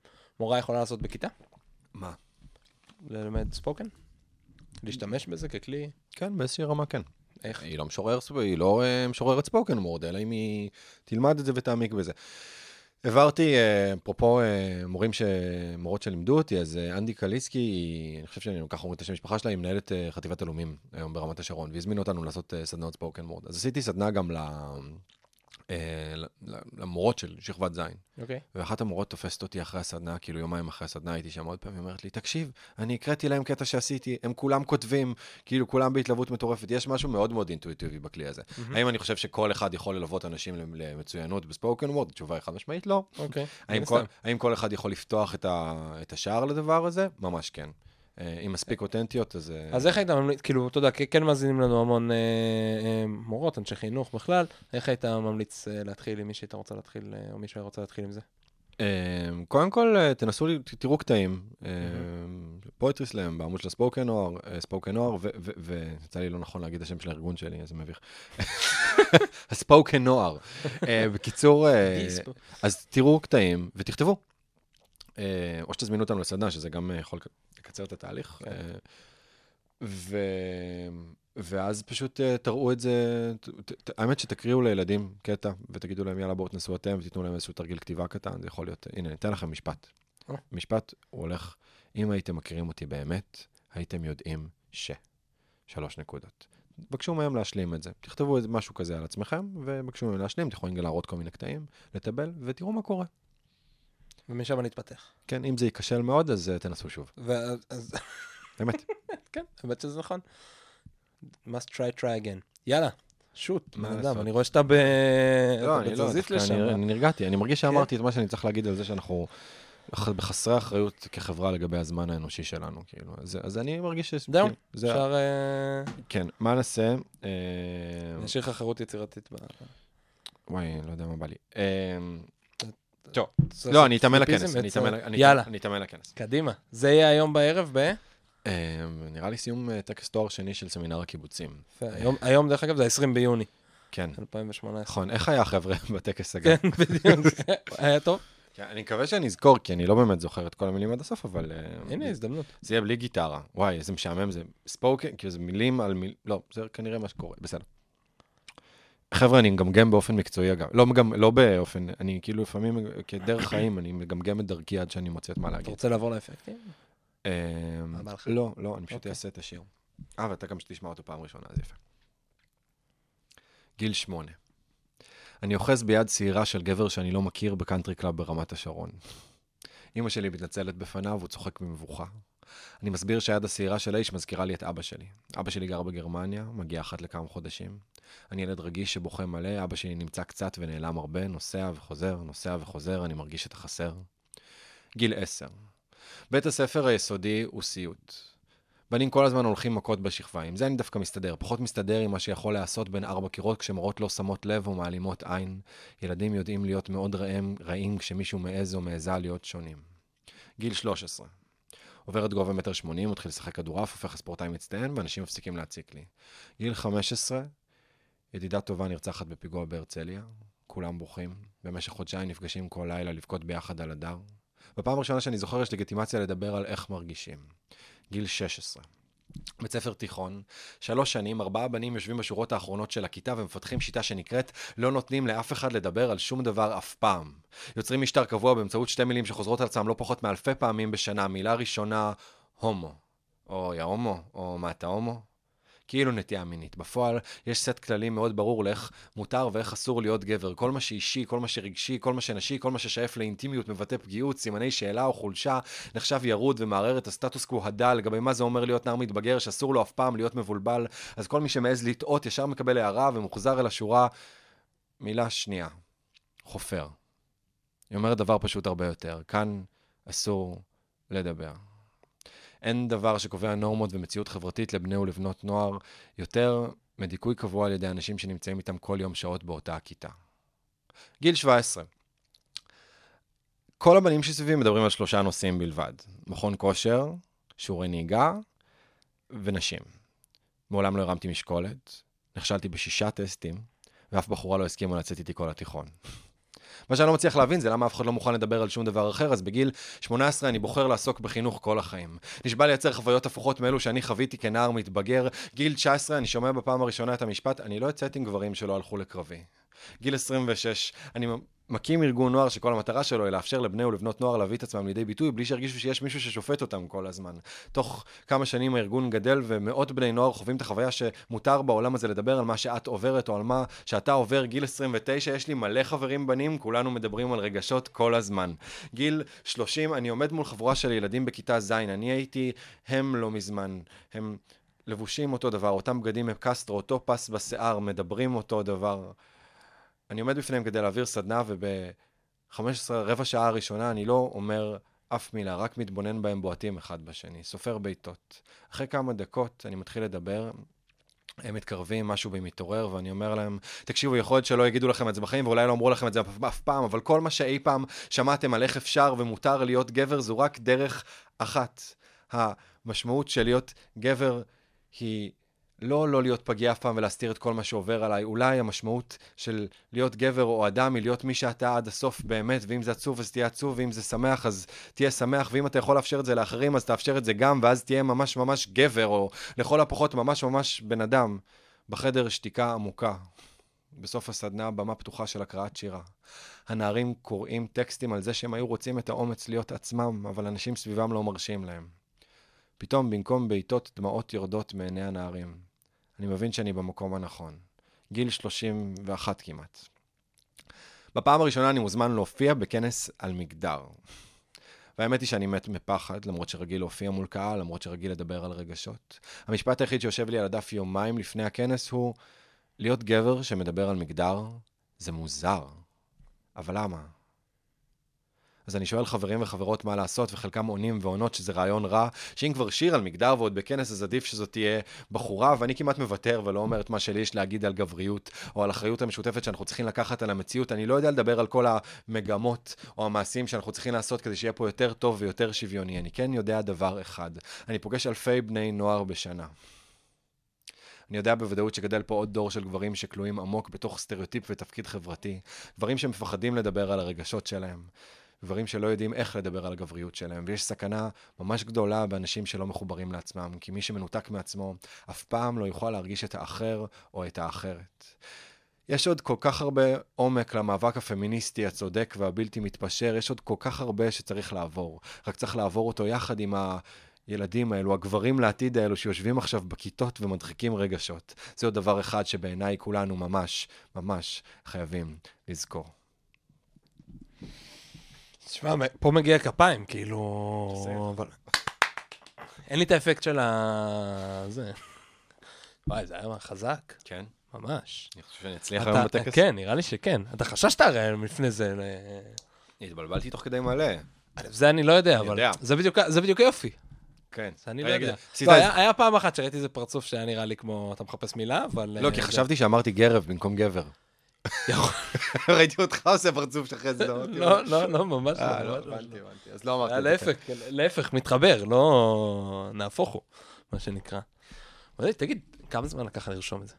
מורה יכולה לעשות בכיתה? מה? ללמד ספוקן? להשתמש בזה ככלי? כן, באיזושהי רמה כן. איך? היא לא לא אה, משוררת ספוקן וורד, אלא אם היא תלמד את זה ותעמיק בזה. העברתי, אה, אפרופו אה, מורים. מורות שלימדו אותי, אז אה, אנדי קליסקי, אני חושב שאני ככה אומרים את השם המשפחה שלה, היא מנהלת חטיבת עלומים היום ברמת השרון, והזמינו אותנו לעשות סדנאות ספוקן וורד. אז עשיתי סדנה גם ל... אה, למורות של שכבת ז'. אוקיי. ואחת המורות תופסת אותי אחרי הסדנה, כאילו יומיים אחרי הסדנה הייתי שם עוד פעם, היא אומרת לי, תקשיב, אני הקראתי להם קטע שעשיתי, הם כולם כותבים, כאילו כולם בהתלהבות מטורפת, יש משהו מאוד מאוד אינטואיטיבי בכלי הזה. האם אני חושב שכל אחד יכול ללוות אנשים למ- למצוינות בספוקן וורד? התשובה היא חד משמעית לא. אוקיי. האם כל, הסתם. האם כל אחד יכול לפתוח את, ה, את השער לדבר הזה? ממש כן. אה, אם מספיק אותנטיות, אז... אה, אז איך היית ממליץ, כאילו, אתה יודע, כן מאזינים לנו המון אה, מורות, אנשי חינוך בכלל, איך היית ממליץ להתחיל עם מי שהיית רוצה להתחיל, או מישהו היה רוצה להתחיל עם זה? קודם כל, תנסו, תראו קטעים. פואטרי סלאם בעמוד של הספוקן נוער, ספוקן נוער, ויצא לי לא נכון להגיד את השם של הארגון שלי, איזה מביך. <laughs> הספוקן נוער. בקיצור, אז תראו קטעים ותכתבו. או שתזמינו אותנו לסדנה, שזה גם יכול לקצר את התהליך. כן. אה, ו... ואז פשוט אה, תראו את זה, האמת שתקריאו לילדים קטע, ותגידו להם, יאללה, בואו תנסו אתם, ותיתנו להם איזשהו תרגיל כתיבה קטן, זה יכול להיות, הנה, אני אתן לכם משפט. משפט, הוא הולך, אם הייתם מכירים אותי באמת, הייתם יודעים ש... שלוש נקודות. בקשו מהם להשלים את זה. תכתבו משהו כזה על עצמכם, ובקשו מהם להשלים, אתם יכולים להראות כל מיני קטעים, לטבל, ותראו מה קורה. ומשם אני אתפתח. כן, אם זה ייכשל מאוד, אז uh, תנסו שוב. ואז, <laughs> באמת. כן, האמת שזה נכון. must try try again. יאללה, שוט, מה בן אדם? אני רואה שאתה ב... לא, אני לא, אני, נרגעתי, אני מרגיש כן? שאמרתי את מה שאני צריך להגיד על זה שאנחנו בחסרי אחריות כחברה לגבי הזמן האנושי שלנו, כאילו. אז, אז אני מרגיש ש... זהו, כאילו, זה, אפשר... אה, כן, מה נעשה? אה, אני אשאיר לך חירות יצירתית. ב- וואי, לא יודע מה בא לי. אה, צריך לא, אני אתאמן לכנס, אני אתאמן- אני יאללה, אני אתאמן לכנס. קדימה. זה יהיה היום בערב ב... אה, נראה לי סיום אה, טקס תואר שני של סמינר הקיבוצים. יפה, היום- דרך אגב, זה ה-20 ביוני כן, 2018. נכון. איך היה החבר'ה <laughs> בטקס אגב? כן, <laughs> בדיוק. היה טוב? כן, אני מקווה שאני אזכור, כי אני לא באמת זוכר את כל המילים עד הסוף, אבל... אה, הנה, הזדמנות. זה יהיה בלי גיטרה. וואי, איזה משעמם זה. spoken, כאילו זה מילים על מילים, לא, זה כנראה מה שקורה, בסדר. חבר'ה, אני מגמגם באופן מקצועי, אגב. לא, מגמ... לא באופן, אני כאילו לפעמים, כדרך חיים, אני מגמגם את דרכי עד שאני מוצא את מה להגיד. רוצה לעבור לאפקטים? אמ? לא, לא, אני פשוט אוקיי. אעשה את השיר. אה, ואתה גם תשמע אותו פעם ראשונה, אז יפה. גיל שמונה. אני אוחז ביד צעירה של גבר שאני לא מכיר בקאנטרי קלאב ברמת השרון. אמא שלי מתנצלת בפניו, הוא צוחק במבוכה. אני מסביר שהיד השעירה של האיש מזכירה לי את אבא שלי. אבא שלי גר בגרמניה, מגיע אחת לכמה חודשים. אני ילד רגיש שבוכה מלא, אבא שלי נמצא קצת ונעלם הרבה, נוסע וחוזר, נוסע וחוזר, אני מרגיש את החסר. גיל עשר. בית הספר היסודי הוא סיוט. בנים כל הזמן הולכים מכות בשכבה, עם זה אני דווקא מסתדר. פחות מסתדר עם מה שיכול להיעשות בין ארבע קירות כשמורות לא שמות לב או מעלימות עין. ילדים יודעים להיות מאוד רעים, רעים כשמישהו מעז או מעזה להיות שונים. גיל 13. עובר את גובה מטר שמונים, מתחיל לשחק כדורעף, הופך לספורטאי מצטיין, ואנשים מפסיקים להציק לי. גיל 15, ידידה טובה נרצחת בפיגוע בהרצליה, כולם בוכים. במשך חודשיים נפגשים כל לילה לבכות ביחד על הדר. בפעם הראשונה שאני זוכר יש לגיטימציה לדבר על איך מרגישים. גיל 16. בית ספר תיכון, שלוש שנים, ארבעה בנים יושבים בשורות האחרונות של הכיתה ומפתחים שיטה שנקראת לא נותנים לאף אחד לדבר על שום דבר אף פעם. יוצרים משטר קבוע באמצעות שתי מילים שחוזרות על עצמם לא פחות מאלפי פעמים בשנה. מילה ראשונה, הומו. או יא הומו, או מה אתה הומו? כאילו נטייה מינית. בפועל, יש סט כללים מאוד ברור לאיך מותר ואיך אסור להיות גבר. כל מה שאישי, כל מה שרגשי, כל מה שנשי, כל מה ששאף לאינטימיות מבטא פגיעות, סימני שאלה או חולשה, נחשב ירוד ומערער את הסטטוס קוו הדל לגבי מה זה אומר להיות נער מתבגר, שאסור לו אף פעם להיות מבולבל. אז כל מי שמעז לטעות ישר מקבל הערה ומוחזר אל השורה. מילה שנייה, חופר. היא אומרת דבר פשוט הרבה יותר. כאן אסור לדבר. אין דבר שקובע נורמות ומציאות חברתית לבני ולבנות נוער יותר מדיכוי קבוע על ידי אנשים שנמצאים איתם כל יום שעות באותה הכיתה. גיל 17. כל הבנים שסביבי מדברים על שלושה נושאים בלבד. מכון כושר, שיעורי נהיגה ונשים. מעולם לא הרמתי משקולת, נכשלתי בשישה טסטים, ואף בחורה לא הסכימה לצאת איתי כל התיכון. מה שאני לא מצליח להבין זה למה אף אחד לא מוכן לדבר על שום דבר אחר, אז בגיל 18 אני בוחר לעסוק בחינוך כל החיים. נשבע לייצר חוויות הפוכות מאלו שאני חוויתי כנער מתבגר. גיל 19 אני שומע בפעם הראשונה את המשפט, אני לא יוצאת עם גברים שלא הלכו לקרבי. גיל 26, אני מקים ארגון נוער שכל המטרה שלו היא לאפשר לבני ולבנות נוער להביא את עצמם לידי ביטוי בלי שירגישו שיש מישהו ששופט אותם כל הזמן. תוך כמה שנים הארגון גדל ומאות בני נוער חווים את החוויה שמותר בעולם הזה לדבר על מה שאת עוברת או על מה שאתה עובר. גיל 29, יש לי מלא חברים בנים, כולנו מדברים על רגשות כל הזמן. גיל 30, אני עומד מול חבורה של ילדים בכיתה ז', אני הייתי הם לא מזמן. הם לבושים אותו דבר, אותם בגדים מקסטרו, אותו פס בשיער, מדברים אותו דבר. אני עומד בפניהם כדי להעביר סדנה, וב-15, רבע שעה הראשונה אני לא אומר אף מילה, רק מתבונן בהם בועטים אחד בשני, סופר בעיטות. אחרי כמה דקות אני מתחיל לדבר, הם מתקרבים, משהו בי מתעורר, ואני אומר להם, תקשיבו, יכול להיות שלא יגידו לכם את זה בחיים, ואולי לא אמרו לכם את זה אף פעם, אבל כל מה שאי פעם שמעתם על איך אפשר ומותר להיות גבר, זו רק דרך אחת. המשמעות של להיות גבר היא לא לא להיות פגיע אף פעם ולהסתיר את כל מה שעובר עליי. אולי המשמעות של להיות גבר או אדם היא להיות מי שאתה עד הסוף באמת, ואם זה עצוב אז תהיה עצוב, ואם זה שמח אז תהיה שמח, ואם אתה יכול לאפשר את זה לאחרים אז תאפשר את זה גם, ואז תהיה ממש ממש גבר, או לכל הפחות ממש ממש בן אדם. בחדר שתיקה עמוקה. בסוף הסדנה, במה פתוחה של הקראת שירה. הנערים קוראים טקסטים על זה שהם היו רוצים את האומץ להיות עצמם, אבל אנשים סביבם לא מרשים להם. פתאום, במקום בעיטות, דמעות יורדות מעיני הנערים. אני מבין שאני במקום הנכון. גיל 31 כמעט. בפעם הראשונה אני מוזמן להופיע בכנס על מגדר. והאמת היא שאני מת מפחד, למרות שרגיל להופיע מול קהל, למרות שרגיל לדבר על רגשות. המשפט היחיד שיושב לי על הדף יומיים לפני הכנס הוא, להיות גבר שמדבר על מגדר זה מוזר. אבל למה? אז אני שואל חברים וחברות מה לעשות, וחלקם עונים ועונות שזה רעיון רע, שאם כבר שיר על מגדר ועוד בכנס, אז עדיף שזאת תהיה בחורה, ואני כמעט מוותר ולא אומר את מה שלי יש להגיד על גבריות, או על אחריות המשותפת שאנחנו צריכים לקחת על המציאות. אני לא יודע לדבר על כל המגמות או המעשים שאנחנו צריכים לעשות כדי שיהיה פה יותר טוב ויותר שוויוני. אני כן יודע דבר אחד, אני פוגש אלפי בני נוער בשנה. אני יודע בוודאות שגדל פה עוד דור של גברים שכלואים עמוק בתוך סטריאוטיפ ותפקיד חברתי. גברים שמפחדים לדבר על הרגשות שלהם. גברים שלא יודעים איך לדבר על הגבריות שלהם, ויש סכנה ממש גדולה באנשים שלא מחוברים לעצמם, כי מי שמנותק מעצמו אף פעם לא יוכל להרגיש את האחר או את האחרת. יש עוד כל כך הרבה עומק למאבק הפמיניסטי הצודק והבלתי מתפשר, יש עוד כל כך הרבה שצריך לעבור. רק צריך לעבור אותו יחד עם הילדים האלו, הגברים לעתיד האלו שיושבים עכשיו בכיתות ומדחיקים רגשות. זה עוד דבר אחד שבעיניי כולנו ממש, ממש חייבים לזכור. תשמע, פה מגיע כפיים, כאילו... אבל... אין לי את האפקט של ה... זה. וואי, זה היה חזק, כן? ממש. אני חושב שאני אצליח היום בטקס. כן, נראה לי שכן. אתה חששת הרי לפני זה. התבלבלתי תוך כדי מלא. זה אני לא יודע, אבל. זה בדיוק- היופי. כן. זה אני לא יודע. לא, היה פעם אחת שראיתי איזה פרצוף שהיה נראה לי כמו, אתה מחפש מילה, אבל... לא, אה, כי חשבתי שאמרתי גרב במקום גבר. ראיתי אותך עושה פרצוף שאחרי זה. אמרתי, לא, לא, לא, ממש לא. אה, לא, לא. הבנתי, הבנתי. אז לא אמרתי זה. להפך, להפך, מתחבר, לא... נהפוך הוא, מה שנקרא. תגיד, כמה זמן לקח לרשום את זה?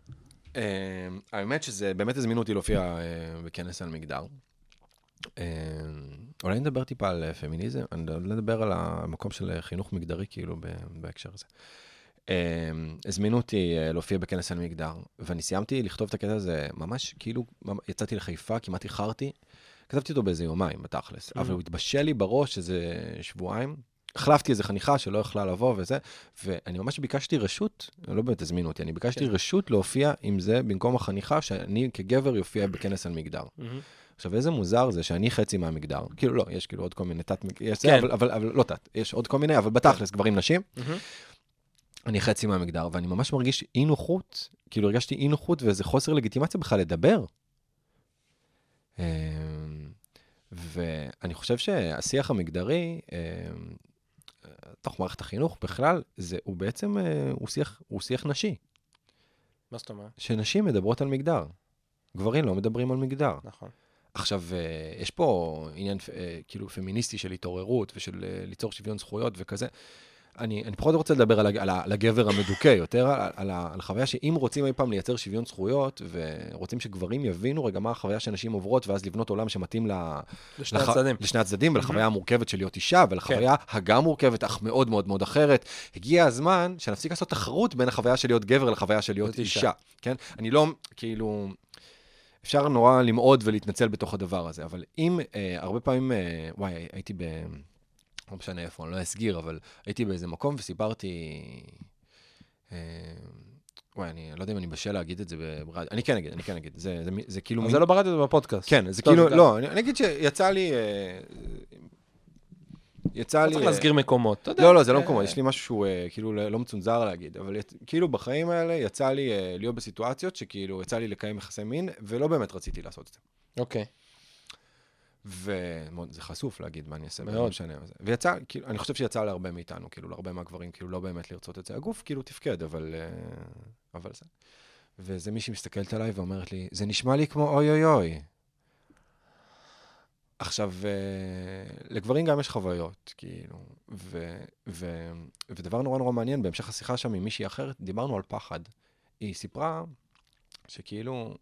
אה, האמת שזה, באמת הזמינו אותי להופיע אה, בכנס על מגדר. אה, אולי נדבר טיפה על אה, פמיניזם, אני נדבר על המקום של אה, חינוך מגדרי, כאילו, בהקשר הזה. אה, הזמינו אותי אה, להופיע בכנס על מגדר, ואני סיימתי לכתוב את הקטע הזה ממש, כאילו, יצאתי לחיפה, כמעט איחרתי. כתבתי אותו באיזה יומיים, בתכלס, Mhm. אבל הוא התבשל לי בראש איזה שבועיים. החלפתי איזה חניכה שלא יכלה לבוא וזה, ואני ממש ביקשתי רשות, לא באמת הזמינו אותי, אני ביקשתי כן. רשות להופיע עם זה במקום החניכה, שאני כגבר יופיע בכנס על מגדר. עכשיו, איזה מוזר זה שאני חצי מהמגדר. כאילו, לא, יש כאילו עוד כל מיני תת... יש זה, כן. אבל, אבל, אבל לא תת, יש עוד כל מיני, אבל בתכלס, גברים, נשים. אני חצי מהמגדר, ואני ממש מרגיש אי נוחות, כאילו הרגשתי אי נוחות ואיזה חוסר לגיטימציה בכלל לדבר. אמ, ואני חושב שהשיח המגדרי, אמ, תוך מערכת החינוך בכלל, זה, הוא בעצם, אה, הוא שיח, הוא שיח נשי, מה זאת אומרת? שנשים מדברות על מגדר. גברים לא מדברים על מגדר. נכון. עכשיו, אה, יש פה עניין אה, כאילו פמיניסטי של התעוררות ושל ליצור שוויון זכויות וכזה. אני, אני פחות רוצה לדבר על, הג- על, על הגבר המדוכא, יותר על, על, על החוויה שאם רוצים אי פעם לייצר שוויון זכויות, ורוצים שגברים יבינו רגע מה החוויה שנשים עוברות, ואז לבנות עולם שמתאים ל, לשני לח- הצדדים. לשני הצדדים, ולחוויה המורכבת של להיות אישה, ולחוויה הגם מורכבת, אך מאוד מאוד מאוד אחרת. הגיע הזמן שנפסיק לעשות תחרות בין החוויה של להיות גבר לחוויה של להיות אישה. אישה. כן? אני לא, כאילו... אפשר נורא למעוד ולהתנצל בתוך הדבר הזה, אבל אם אה, הרבה פעמים, אה, וואי, הייתי ב... לא משנה איפה, אני לא אסגיר, אבל הייתי באיזה מקום וסיפרתי... אה, וואי, אני לא יודע אם אני בשל להגיד את זה ברדיו, אני כן אגיד, אני כן אגיד, זה, זה, מי- זה כאילו... מין- זה לא ברדיו, זה בפודקאסט. כן, זה כאילו, זה- לא, אני, אני אגיד שיצא לי... אה, יצא לא לי... צריך אה, להסגיר מקומות, אתה יודע. לא, לא, זה לא אה, מקומות, יש לי משהו שהוא אה, כאילו לא מצונזר להגיד, אבל כאילו בחיים האלה יצא לי אה, להיות בסיטואציות שכאילו יצא לי לקיים יחסי מין, ולא באמת רציתי לעשות את זה. אוקיי. וזה חשוף להגיד מה אני אעשה, מאוד. משנה. ויצא, כאילו, אני חושב שיצא להרבה מאיתנו, כאילו, להרבה מהגברים, כאילו, לא באמת לרצות את זה. הגוף כאילו תפקד, אבל... אה, אבל זה. וזה מישהי מסתכלת עליי ואומרת לי, זה נשמע לי כמו אוי אוי אוי. עכשיו, אה, לגברים גם יש חוויות, כאילו, ו, ו, ודבר נורא נורא מעניין, בהמשך השיחה שם עם מישהי אחרת, דיברנו על פחד. היא סיפרה שכאילו,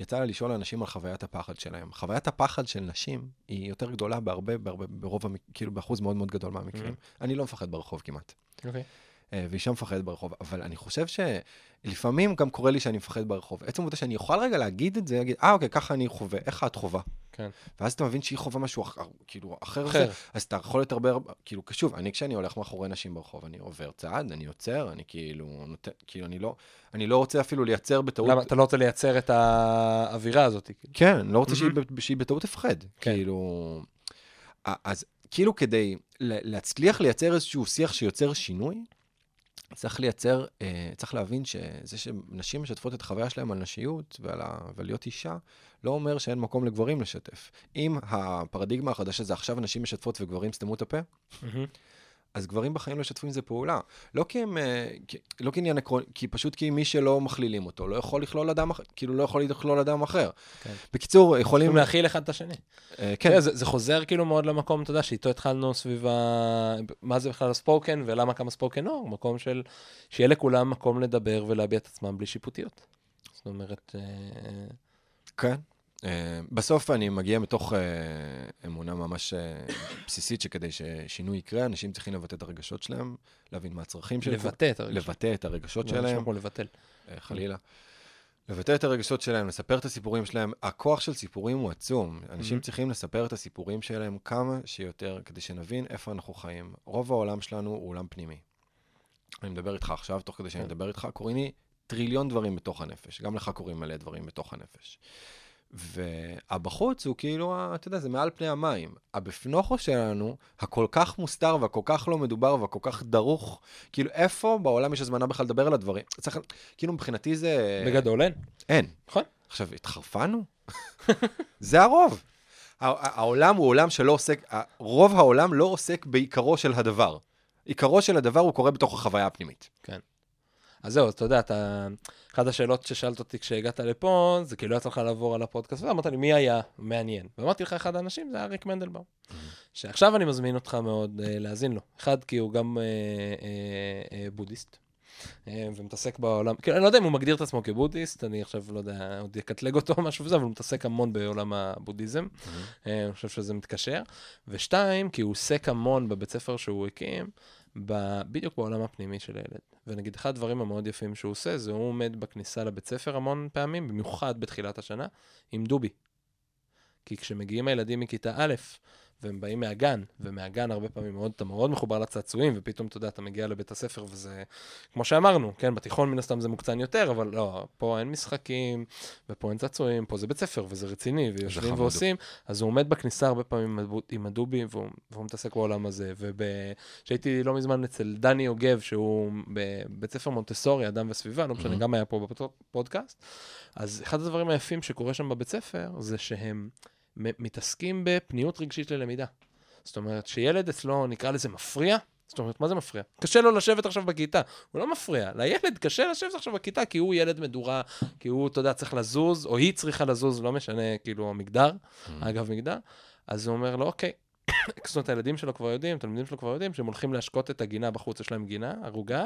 יצא לה לשאול אנשים על חוויית הפחד שלהם. חוויית הפחד של נשים היא יותר גדולה בהרבה, בהרבה, ברוב, המק... כאילו באחוז מאוד מאוד גדול מהמקרים. אני לא מפחד ברחוב כמעט. אוקיי. אה, ואישה מפחדת ברחוב, אבל אני חושב שלפעמים גם קורה לי שאני מפחד ברחוב. עצם העובדה שאני אוכל רגע להגיד את זה, להגיד, אה, אוקיי, ככה אני חווה, איך את חווה? כן. ואז אתה מבין שהיא חווה משהו אחר, כאילו, אחר, אחר. זה, אז אתה יכול להיות הרבה, כאילו, שוב, אני כשאני הולך מאחורי נשים ברחוב, אני עובר צעד, אני עוצר, אני כאילו, נותן, כאילו, אני לא, אני לא רוצה אפילו לייצר בטעות, למה, אתה לא רוצה לייצר את האווירה הזאת? כאילו? כן, לא רוצה שהיא, מהמם. ב- שהיא בטעות תפחד. כן. כאילו... אז כאילו כדי להצליח לייצר איזשהו שיח שיוצר שינוי, צריך לייצר, אה, צריך להבין שזה שנשים משתפות את החוויה שלהם על נשיות ועל ה... ולהיות אישה, לא אומר שאין מקום לגברים לשתף. אם הפרדיגמה החדשה זה עכשיו נשים משתפות וגברים סתמו את הפה, אז גברים בחיים לא ישתפו עם זה פעולה. לא כי הם, אה, כי- לא כעניין עקרוני, כי פשוט כי מי שלא מכלילים אותו, לא יכול לכלול אדם אחר, כאילו לא יכול לכלול אדם אחר. כן. בקיצור, יכולים... יכולים להכיל אחד את השני. אה, כן, כן, זה, זה חוזר כאילו מאוד למקום, אתה יודע, שאיתו התחלנו סביב ה... מה זה בכלל הספוקן ולמה כמה ספוקן אור, מקום של... שיהיה לכולם מקום לדבר ולהביע את עצמם בלי שיפוטיות. זאת אומרת, אה, כן. אה, בסוף אני מגיע מתוך אה, אמונה ממש אה, בסיסית שכדי ששינוי יקרה, אנשים צריכים לבטא את הרגשות שלהם, להבין מה הצרכים שלהם. לבטא את הרגשות. לבטא את הרגשות שלהם, לבטל. חלילה. לבטא את הרגשות שלהם, לספר את הסיפורים שלהם. הכוח של סיפורים הוא עצום. אנשים Mhm. צריכים לספר את הסיפורים שלהם כמה שיותר, כדי שנבין איפה אנחנו חיים. רוב העולם שלנו הוא עולם פנימי. אני מדבר איתך עכשיו, תוך כדי שאני כן. מדבר איתך, קורים לי טריליון דברים בתוך הנפש. גם לך קורים מלא דברים בתוך הנפש. והבחוץ הוא כאילו, אתה יודע, זה מעל פני המים. הבפנוכו שלנו, הכל כך מוסתר והכל כך לא מדובר והכל כך דרוך, כאילו איפה בעולם יש הזמנה בכלל לדבר על הדברים? צריך, כאילו מבחינתי זה... בגדול אין. אין. נכון. עכשיו, התחרפנו? <laughs> זה הרוב. העולם הוא עולם שלא עוסק, רוב העולם לא עוסק בעיקרו של הדבר. עיקרו של הדבר הוא קורה בתוך החוויה הפנימית. אז זהו, אז אתה יודע, אתה... אחת השאלות ששאלת אותי כשהגעת לפה, זה כאילו יצא לך לעבור על הפודקאסט, ואמרת לי, מי היה מעניין? ואמרתי לך, אחד האנשים זה היה ריק מנדלבאום. שעכשיו אני מזמין אותך מאוד uh, להאזין לו. אחד, כי הוא גם uh, uh, uh, בודהיסט. ומתעסק בעולם, כאילו, אני לא יודע אם הוא מגדיר את עצמו כבודהיסט, אני עכשיו לא יודע, עוד אקטלג אותו או משהו וזה, אבל הוא מתעסק המון בעולם הבודהיזם. uh, אני חושב שזה מתקשר. ושתיים, כי הוא עוסק המון בבית ספר שהוא הקים, ב... בדיוק בעולם הפנימי של הילד. ונגיד, אחד הדברים המאוד יפים שהוא עושה, זה הוא עומד בכניסה לבית ספר המון פעמים, במיוחד בתחילת השנה, עם דובי. כי כשמגיעים הילדים מכיתה א', והם באים מהגן, ומהגן הרבה פעמים מאוד, אתה מאוד מחובר לצעצועים, ופתאום, אתה יודע, אתה מגיע לבית הספר וזה, כמו שאמרנו, כן, בתיכון מן הסתם זה מוקצן יותר, אבל לא, פה אין משחקים, ופה אין צעצועים, פה זה בית ספר, וזה רציני, ויושבים. ועושים, אז הוא עומד בכניסה הרבה פעמים עם הדו- עם הדובי, והוא, והוא מתעסק בעולם הזה. וכשהייתי לא מזמן אצל דני יוגב, שהוא בבית ספר מונטסורי, אדם וסביבה, לא משנה, Mhm. גם היה פה בפודקאסט, אז אחד הדברים היפים שקורה שם בבית ספר, זה שהם מתעסקים בפניות רגשית ללמידה. זאת אומרת, שילד אצלו, נקרא לזה מפריע, זאת אומרת, מה זה מפריע? קשה לו לשבת עכשיו בכיתה. הוא לא מפריע. לילד קשה לשבת עכשיו בכיתה, כי הוא ילד מדורה, כי הוא, אתה יודע, צריך לזוז, או היא צריכה לזוז, לא משנה, כאילו, המגדר, אגב מגדר. אז הוא אומר לו, אוקיי. <coughs> זאת אומרת, הילדים שלו כבר יודעים, התלמידים שלו כבר יודעים, שהם הולכים להשקות את הגינה בחוץ, יש להם גינה, ערוגה,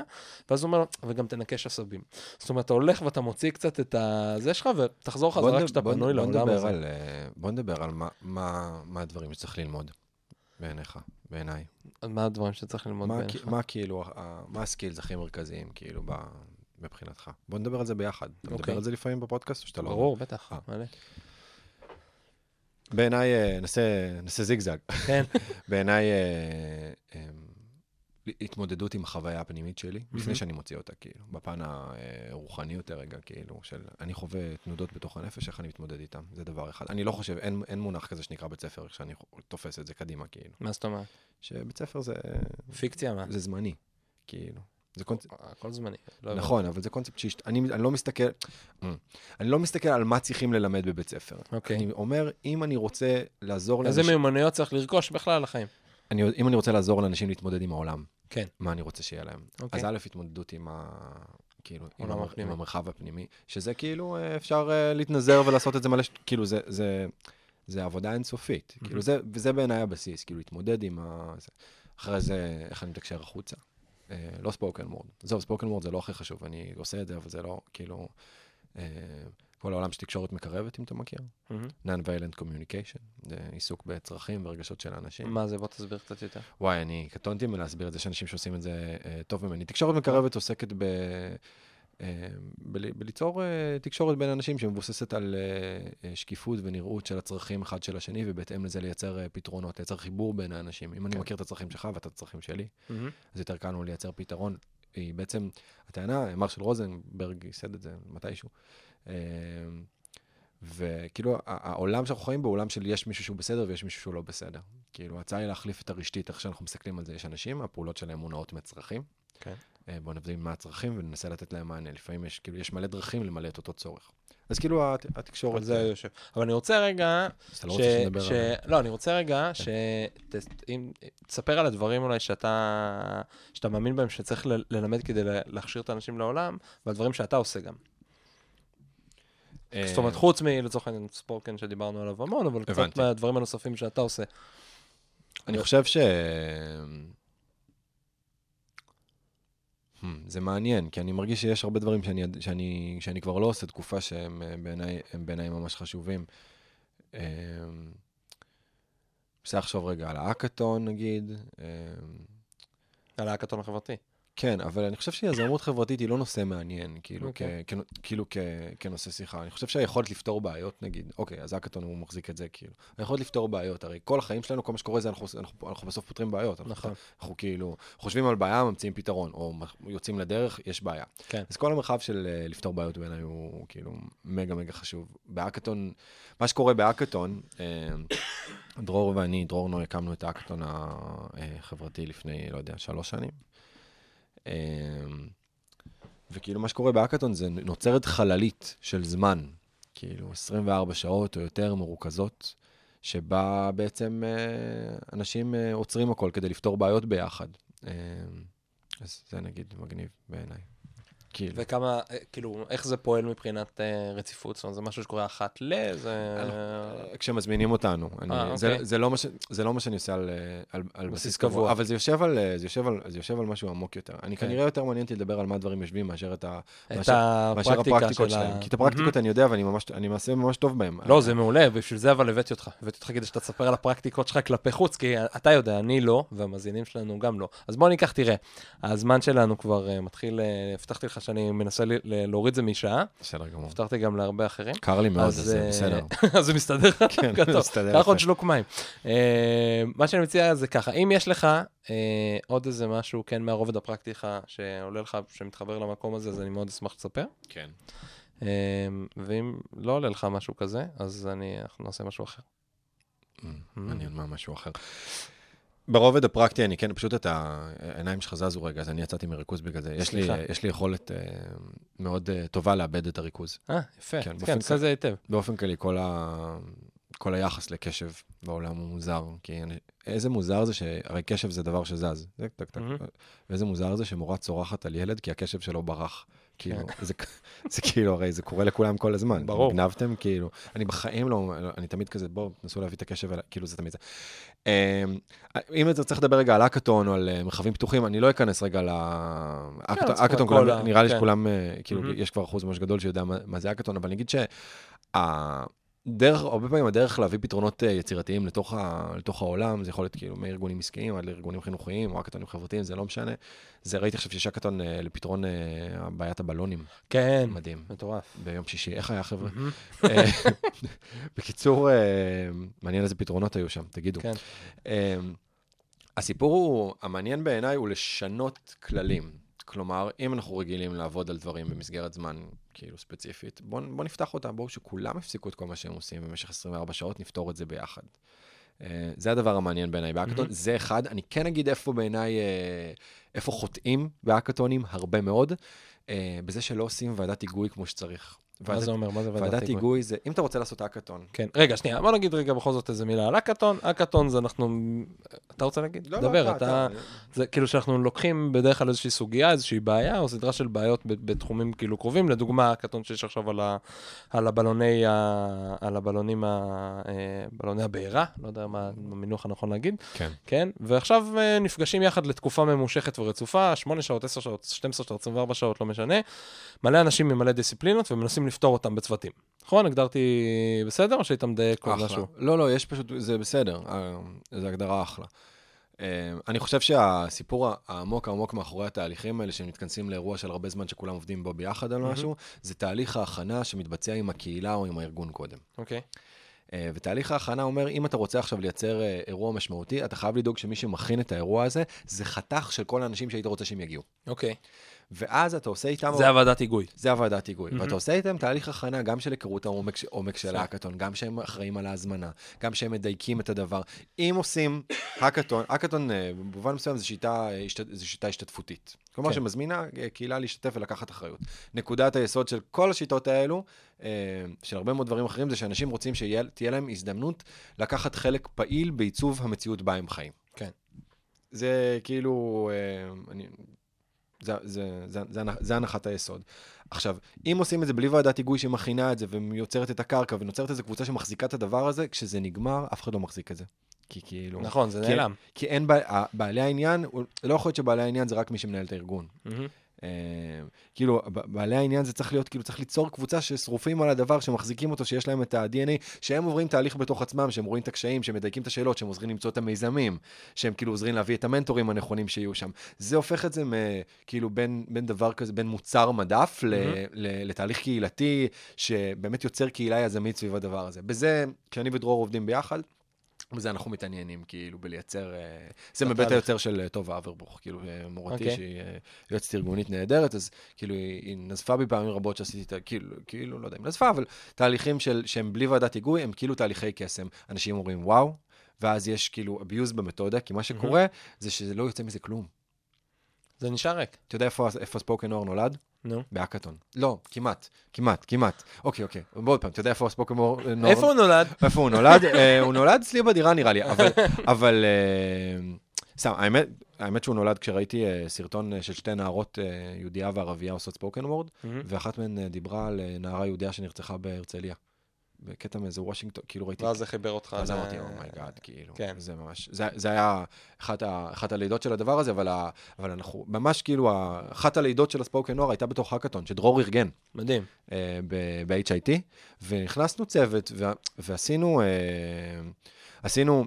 ואז הוא אומר לו, וגם תנקש עשבים. זאת אומרת, אתה הולך ואתה מוציא קצת את הזה שלך, ותחזור חזרה כשאתה פנוי לעולם הזה. על, אה, בוא נדבר על מה- מה מה הדברים שצריך ללמוד בעיניך, בעיניי. מה הדברים שצריך ללמוד מה בעיניך? מה כאילו, ה- מה הסקילס הכי מרכזיים, כאילו, מבחינתך? בוא נדבר על זה ביחד. אתה מדבר אוקיי. על זה לפעמים בפודקאסט או שאתה לא... ברור, בטח, אה. מלא. בעיניי, אה, נעשה זיגזג. כן. <laughs> בעיניי, אה, אה, התמודדות עם החוויה הפנימית שלי, לפני מהמם. שאני מוציא אותה, כאילו, בפן הרוחני יותר רגע, כאילו, של אני חווה תנודות בתוך הנפש, איך אני מתמודד איתן, זה דבר אחד. אני לא חושב, אין, אין מונח כזה שנקרא בית ספר, שאני תופס את זה קדימה, כאילו. מה זאת אומרת? שבית ספר זה, פיקציה, מה? זה זמני, כאילו. זה קונספט, הכל זמני. לא נכון, אבל זה קונספט שהשת... אני, אני לא מסתכל, אני לא מסתכל על מה צריכים ללמד בבית ספר. אוקיי. אני אומר, אם אני רוצה לעזור איזה לאנשים, מיומנויות צריך לרכוש בכלל לחיים? אני, אם אני רוצה לעזור לאנשים להתמודד עם העולם, כן. מה אני רוצה שיהיה להם. אוקיי. אז א', התמודדות עם, ה... כאילו, עם, המר... עם המרחב הפנימי, שזה כאילו, אה, אפשר אה, להתנזר ולעשות את זה מלא, כאילו, זה, זה, זה עבודה אינסופית. Mhm. כאילו, זה, וזה בעיניי הבסיס, כאילו, להתמודד עם ה... אחרי זה, איך אני מתקשר החוצה. אה, לא ספוקן וורד. עזוב, ספוקן וורד זה לא הכי חשוב, אני עושה את זה, אבל זה לא, כאילו, אה, כל העולם של תקשורת מקרבת, אם אתה מכיר. Non-Violent Communication, זה עיסוק בצרכים ורגשות של אנשים. מה זה? בוא תסביר קצת יותר. וואי, אני קטונתי מלהסביר את זה, יש אנשים שעושים את זה אה, טוב ממני. תקשורת מקרבת עוסקת ב... אה, בל- בליצור אה, תקשורת בין אנשים שמבוססת על אה, שקיפות ונראות של הצרכים אחד של השני, ובהתאם לזה לייצר פתרונות, לייצר חיבור בין האנשים. אם אני כן. מכיר את הצרכים שלך ואתה את הצרכים שלי, מהמם. אז יותר קל לנו לייצר פתרון. היא בעצם, הטענה, מרשל רוזנברג ייסד את זה מתישהו. וכאילו, העולם שאנחנו חיים בו הוא עולם של יש מישהו שהוא בסדר ויש מישהו שהוא לא בסדר. כאילו, ההצעה היא להחליף את הרשתית, איך שאנחנו מסתכלים על זה, יש אנשים, הפעולות שלהם מונעות מצרכים. כן. אה, בואו נבין מה הצרכים וננסה לתת להם מענה. לפעמים יש, כאילו, יש מלא דרכים למלא את אותו צורך. אז כאילו, הת- התקשורת... על זה יושב. אבל אני רוצה רגע... אז אתה לא רוצה שנדבר ש... על... לא, אני רוצה רגע שתספר על הדברים אולי שאתה, שאתה מאמין בהם שצריך ל- ללמד כדי להכשיר את האנשים לעולם, ועל דברים שאתה עושה גם. אה, זאת אומרת, חוץ מלצורך העניין ספורקן שדיברנו עליו המון, אבל קצת. מהדברים הנוספים שאתה עושה. אני חושב ש... Hmm, זה מעניין, כי אני מרגיש שיש הרבה דברים שאני, שאני, שאני כבר לא עושה תקופה שהם אה, בעיניי, הם בעיניי ממש חשובים. אה, מנסה לחשוב רגע על האקתון, נגיד. אה, על ההאקתון החברתי. כן, אבל אני חושב שיזמות חברתית היא לא נושא מעניין, כאילו, okay. אוקיי. כ, כ, כאילו כ, כנושא שיחה. אני חושב שהיכולת לפתור בעיות, נגיד, אוקיי, אז האקתון הוא מחזיק את זה, כאילו. היכולת לפתור בעיות, הרי כל החיים שלנו, כל מה שקורה זה אנחנו, אנחנו, אנחנו בסוף פותרים בעיות. אנחנו, נכון. אנחנו כאילו חושבים על בעיה, ממציאים פתרון, או יוצאים לדרך, יש בעיה. כן. אז כל המרחב של אה, לפתור בעיות בעיניי הוא כאילו מגה מגה חשוב. בהאקתון, מה שקורה בהאקתון, אה, <coughs> דרור ואני, דרור נו, הקמנו את האקתון החברתי לפני, לא יודע, שלוש שנים. אה, וכאילו מה שקורה בהאקתון זה נוצרת חללית של זמן, כאילו 24 שעות או יותר מרוכזות, שבה בעצם אה, אנשים אה, עוצרים הכל כדי לפתור בעיות ביחד. אה, אז זה נגיד מגניב בעיניי. כאילו. וכמה, אה, כאילו, איך זה פועל מבחינת אה, רציפות? זאת אומרת, זה משהו שקורה אחת ל... זה... כשמזמינים אותנו. אני, אה, זה, אוקיי. זה, לא מה ש, זה לא מה שאני עושה על, אה, על, על בסיס קבוע. קבוע, אבל זה יושב על, אה, זה יושב על, זה יושב על משהו עמוק יותר. אני כן. כנראה יותר מעניין אותי לדבר על מה הדברים יושבים מאשר את ה... את מאשר- מאשר הפרקטיקות של ה... שלהם. כי את הפרקטיקות אני יודע ואני ממש, אני מעשה ממש טוב בהם. לא, זה מעולה, בשביל זה אבל הבאתי אותך. הבאתי אותך כדי שאתה תספר על הפרקטיקות שלך כלפי חוץ, כי אתה יודע, אני לא, והמאזינים שלנו גם לא. אז בוא ניקח, תראה, הזמן שלנו כבר אה, מתחיל, אה, הבטחתי לך שאני מנסה להוריד זה משעה, בסדר גמור. הבטחתי גם להרבה אחרים. קר לי מאוד, אז זה אה, בסדר. <laughs> אז זה מסתדר לך? כן, מסתדר קח עוד. שלוק מים. אה, מה שאני מציע זה ככה, אם יש לך אה, עוד איזה משהו, כן, מהרובד הפרקטיקה שעולה לך, שמתחבר למקום הזה, אז אני מאוד אשמח שתספר. כן. ואם לא עולה לך משהו כזה, אז אני, אנחנו נעשה משהו אחר. מעניין מה משהו אחר. ברובד הפרקטי, אני כן, פשוט את העיניים שלך זזו רגע, אז אני יצאתי מריכוז בגלל זה. יש לי. יש לי יכולת אה, מאוד אה, טובה לאבד את הריכוז. אה, יפה, כן, כן, עושה זה היטב. באופן כללי, כל, ה... כל היחס לקשב בעולם הוא מוזר. כי אני... איזה מוזר זה ש... הרי קשב זה דבר שזז. זה טק טק. מהמם. ואיזה מוזר זה שמורה צורחת על ילד כי הקשב שלו ברח. כאילו, כן. זה, זה כאילו, הרי זה קורה לכולם כל הזמן. ברור. גנבתם, כאילו, אני בחיים לא, אני תמיד כזה, בואו, תנסו להביא את הקשב, כאילו, זה תמיד זה. אמ, אם אתה צריך לדבר רגע על האקתון או על אה, מרחבים פתוחים, אני לא אכנס רגע ל... האקתון- צריך האקתון, כל כולם- ה- נראה לי כן. שכולם, אה, כאילו. יש כבר אחוז ממש גדול שיודע מה זה האקתון, אבל אני אגיד שהדרך, הרבה פעמים הדרך להביא פתרונות אה, יצירתיים לתוך, ה, לתוך העולם, זה יכול להיות כאילו מארגונים עסקיים עד לארגונים חינוכיים או האקתונים חברתיים, זה לא משנה. זה ראיתי עכשיו שיש האקתון אה, לפתרון אה, בעיית הבלונים, כן, מדהים, מטורף. ביום שישי. איך היה, חבר'ה? בקיצור, מעניין איזה פתרונות היו שם, תגידו. כן. הסיפור הוא, המעניין בעיניי הוא לשנות כללים. כלומר, אם אנחנו רגילים לעבוד על דברים במסגרת זמן כאילו ספציפית, בואו בוא נפתח אותם, בואו שכולם יפסיקו את כל מה שהם עושים במשך 24 שעות, נפתור את זה ביחד. אה, זה הדבר המעניין בעיניי בהאקתון, מהמם. זה אחד. אני כן אגיד איפה בעיניי, אה, איפה חוטאים בהאקתונים הרבה מאוד, אה, בזה שלא עושים ועדת היגוי כמו שצריך. מה זה אומר? מה זה ועדת ועדת היגוי? היגוי זה, אם אתה רוצה לעשות האקתון, כן. רגע, שנייה, בוא נגיד רגע בכל זאת איזה מילה על האקתון. האקתון זה אנחנו... אתה רוצה להגיד? לא, דבר, לא, אתה... זה כאילו שאנחנו לוקחים בדרך כלל איזושהי סוגיה, איזושהי בעיה, או סדרה של בעיות בתחומים כאילו קרובים. לדוגמה, הקטון שיש עכשיו על, ה, על הבלוני, ה, על הבלונים, ה, אה, בלוני הבעירה, לא יודע מה המינוח הנכון להגיד, כן. כן? ועכשיו אה, נפגשים יחד לתקופה ממושכת ורצופה, 8 שעות, 10 שעות, 12 שעות, 24 שעות, לא משנה. מלא אנשים ממלא דיסציפלינות ומנסים לפתור אותם בצוותים. נכון? הגדרתי בסדר, או שהיית מדייק עוד. משהו? לא, לא, יש פשוט, זה בסדר, אה, זו הגדרה אחלה. אה, אני חושב שהסיפור העמוק העמוק מאחורי התהליכים האלה, שהם מתכנסים לאירוע של הרבה זמן שכולם עובדים בו ביחד על. משהו, זה תהליך ההכנה שמתבצע עם הקהילה או עם הארגון קודם. אוקיי. אה, ותהליך ההכנה אומר, אם אתה רוצה עכשיו לייצר אירוע משמעותי, אתה חייב לדאוג שמי שמכין את האירוע הזה, זה חתך של כל האנשים שהיית רוצה שהם יגיעו. אוקיי. ואז אתה עושה איתם... זה הוועדת היגוי. זה הוועדת היגוי. מהמם. ואתה עושה איתם תהליך הכנה גם של היכרות העומק, עומק של. האקתון, גם שהם אחראים על ההזמנה, גם שהם מדייקים את הדבר. אם עושים האקתון, האקתון אה, במובן מסוים זו שיטה, אה, זו שיטה השתתפותית. כלומר כן. שמזמינה אה, קהילה להשתתף ולקחת אחריות. נקודת היסוד של כל השיטות האלו, של הרבה מאוד דברים אחרים, זה שאנשים רוצים שתהיה להם הזדמנות לקחת חלק פעיל בעיצוב המציאות בה הם חיים. כן. זה כאילו, אני, זה, זה, זה, זה, זה הנחת היסוד. עכשיו, אם עושים את זה בלי ועדת היגוי שמכינה את זה ויוצרת את הקרקע ונוצרת איזו קבוצה שמחזיקה את הדבר הזה, כשזה נגמר, אף אחד לא מחזיק את זה. כי כאילו... נכון, זה כי- נעלם. כי אין, בעלי העניין, לא יכול להיות שבעלי העניין זה רק מי שמנהל את הארגון. מהמם. אה, כאילו, בעלי העניין זה צריך להיות, כאילו, צריך ליצור קבוצה ששרופים על הדבר, שמחזיקים אותו, שיש להם את ה-DNA, שהם עוברים תהליך בתוך עצמם, שהם רואים את הקשיים, שהם מדייקים את השאלות, שהם עוזרים למצוא את המיזמים, שהם כאילו עוזרים להביא את המנטורים הנכונים שיהיו שם. זה הופך את זה מ, כאילו בין, בין דבר כזה, בין מוצר מדף ל, מהמם. ל, לתהליך קהילתי, שבאמת יוצר קהילה יזמית סביב הדבר הזה. בזה, כשאני ודרור עובדים ביחד, בזה אנחנו מתעניינים, כאילו, בלייצר... אה, זה מבית. היוצר של אה, טובה אברבוך, כאילו, אה, מורתי, אוקיי. שהיא יועצת ארגונית נהדרת, אז כאילו, היא היא נזפה בי פעמים רבות שעשיתי, את ה- כאילו, כאילו, לא יודע אם נזפה, אבל תהליכים של, שהם בלי ועדת היגוי, הם כאילו תהליכי קסם. אנשים אומרים, וואו, ואז יש כאילו abuse במתודה, כי מה שקורה זה שזה לא יוצא מזה כלום. זה נשאר ריק. אתה יודע איפה, איפה ספוקן אור נולד? נו. בהאקתון. לא, כמעט, כמעט, כמעט. אוקיי, אוקיי. עוד פעם, אתה יודע איפה ספוקן אור נולד? איפה הוא נולד? איפה הוא נולד? אה, הוא נולד אצלי בדירה נראה לי, <laughs> אבל, אה, סתם, האמת, האמת שהוא נולד כשראיתי אה, סרטון אה, של שתי נערות, אה, יהודייה וערבייה עושות ספוקן וורד, מהמם. ואחת מהן אה, דיברה על אה, נערה יהודייה שנרצחה בהרצליה. בקטע מאיזה וושינגטון, כאילו ראיתי, ואז זה חיבר אותך. אז אמרתי, oh my god, כאילו, כן. זה ממש, זה, זה היה אחת, ה, אחת הלידות של הדבר הזה, אבל, ה, אבל אנחנו, ממש כאילו, אחת הלידות של ה spoken נוער הייתה בתוך האקתון, שדרור ארגן. מדהים. אה, ב-HIT, ונכנסנו צוות, ו- ועשינו, אה, עשינו,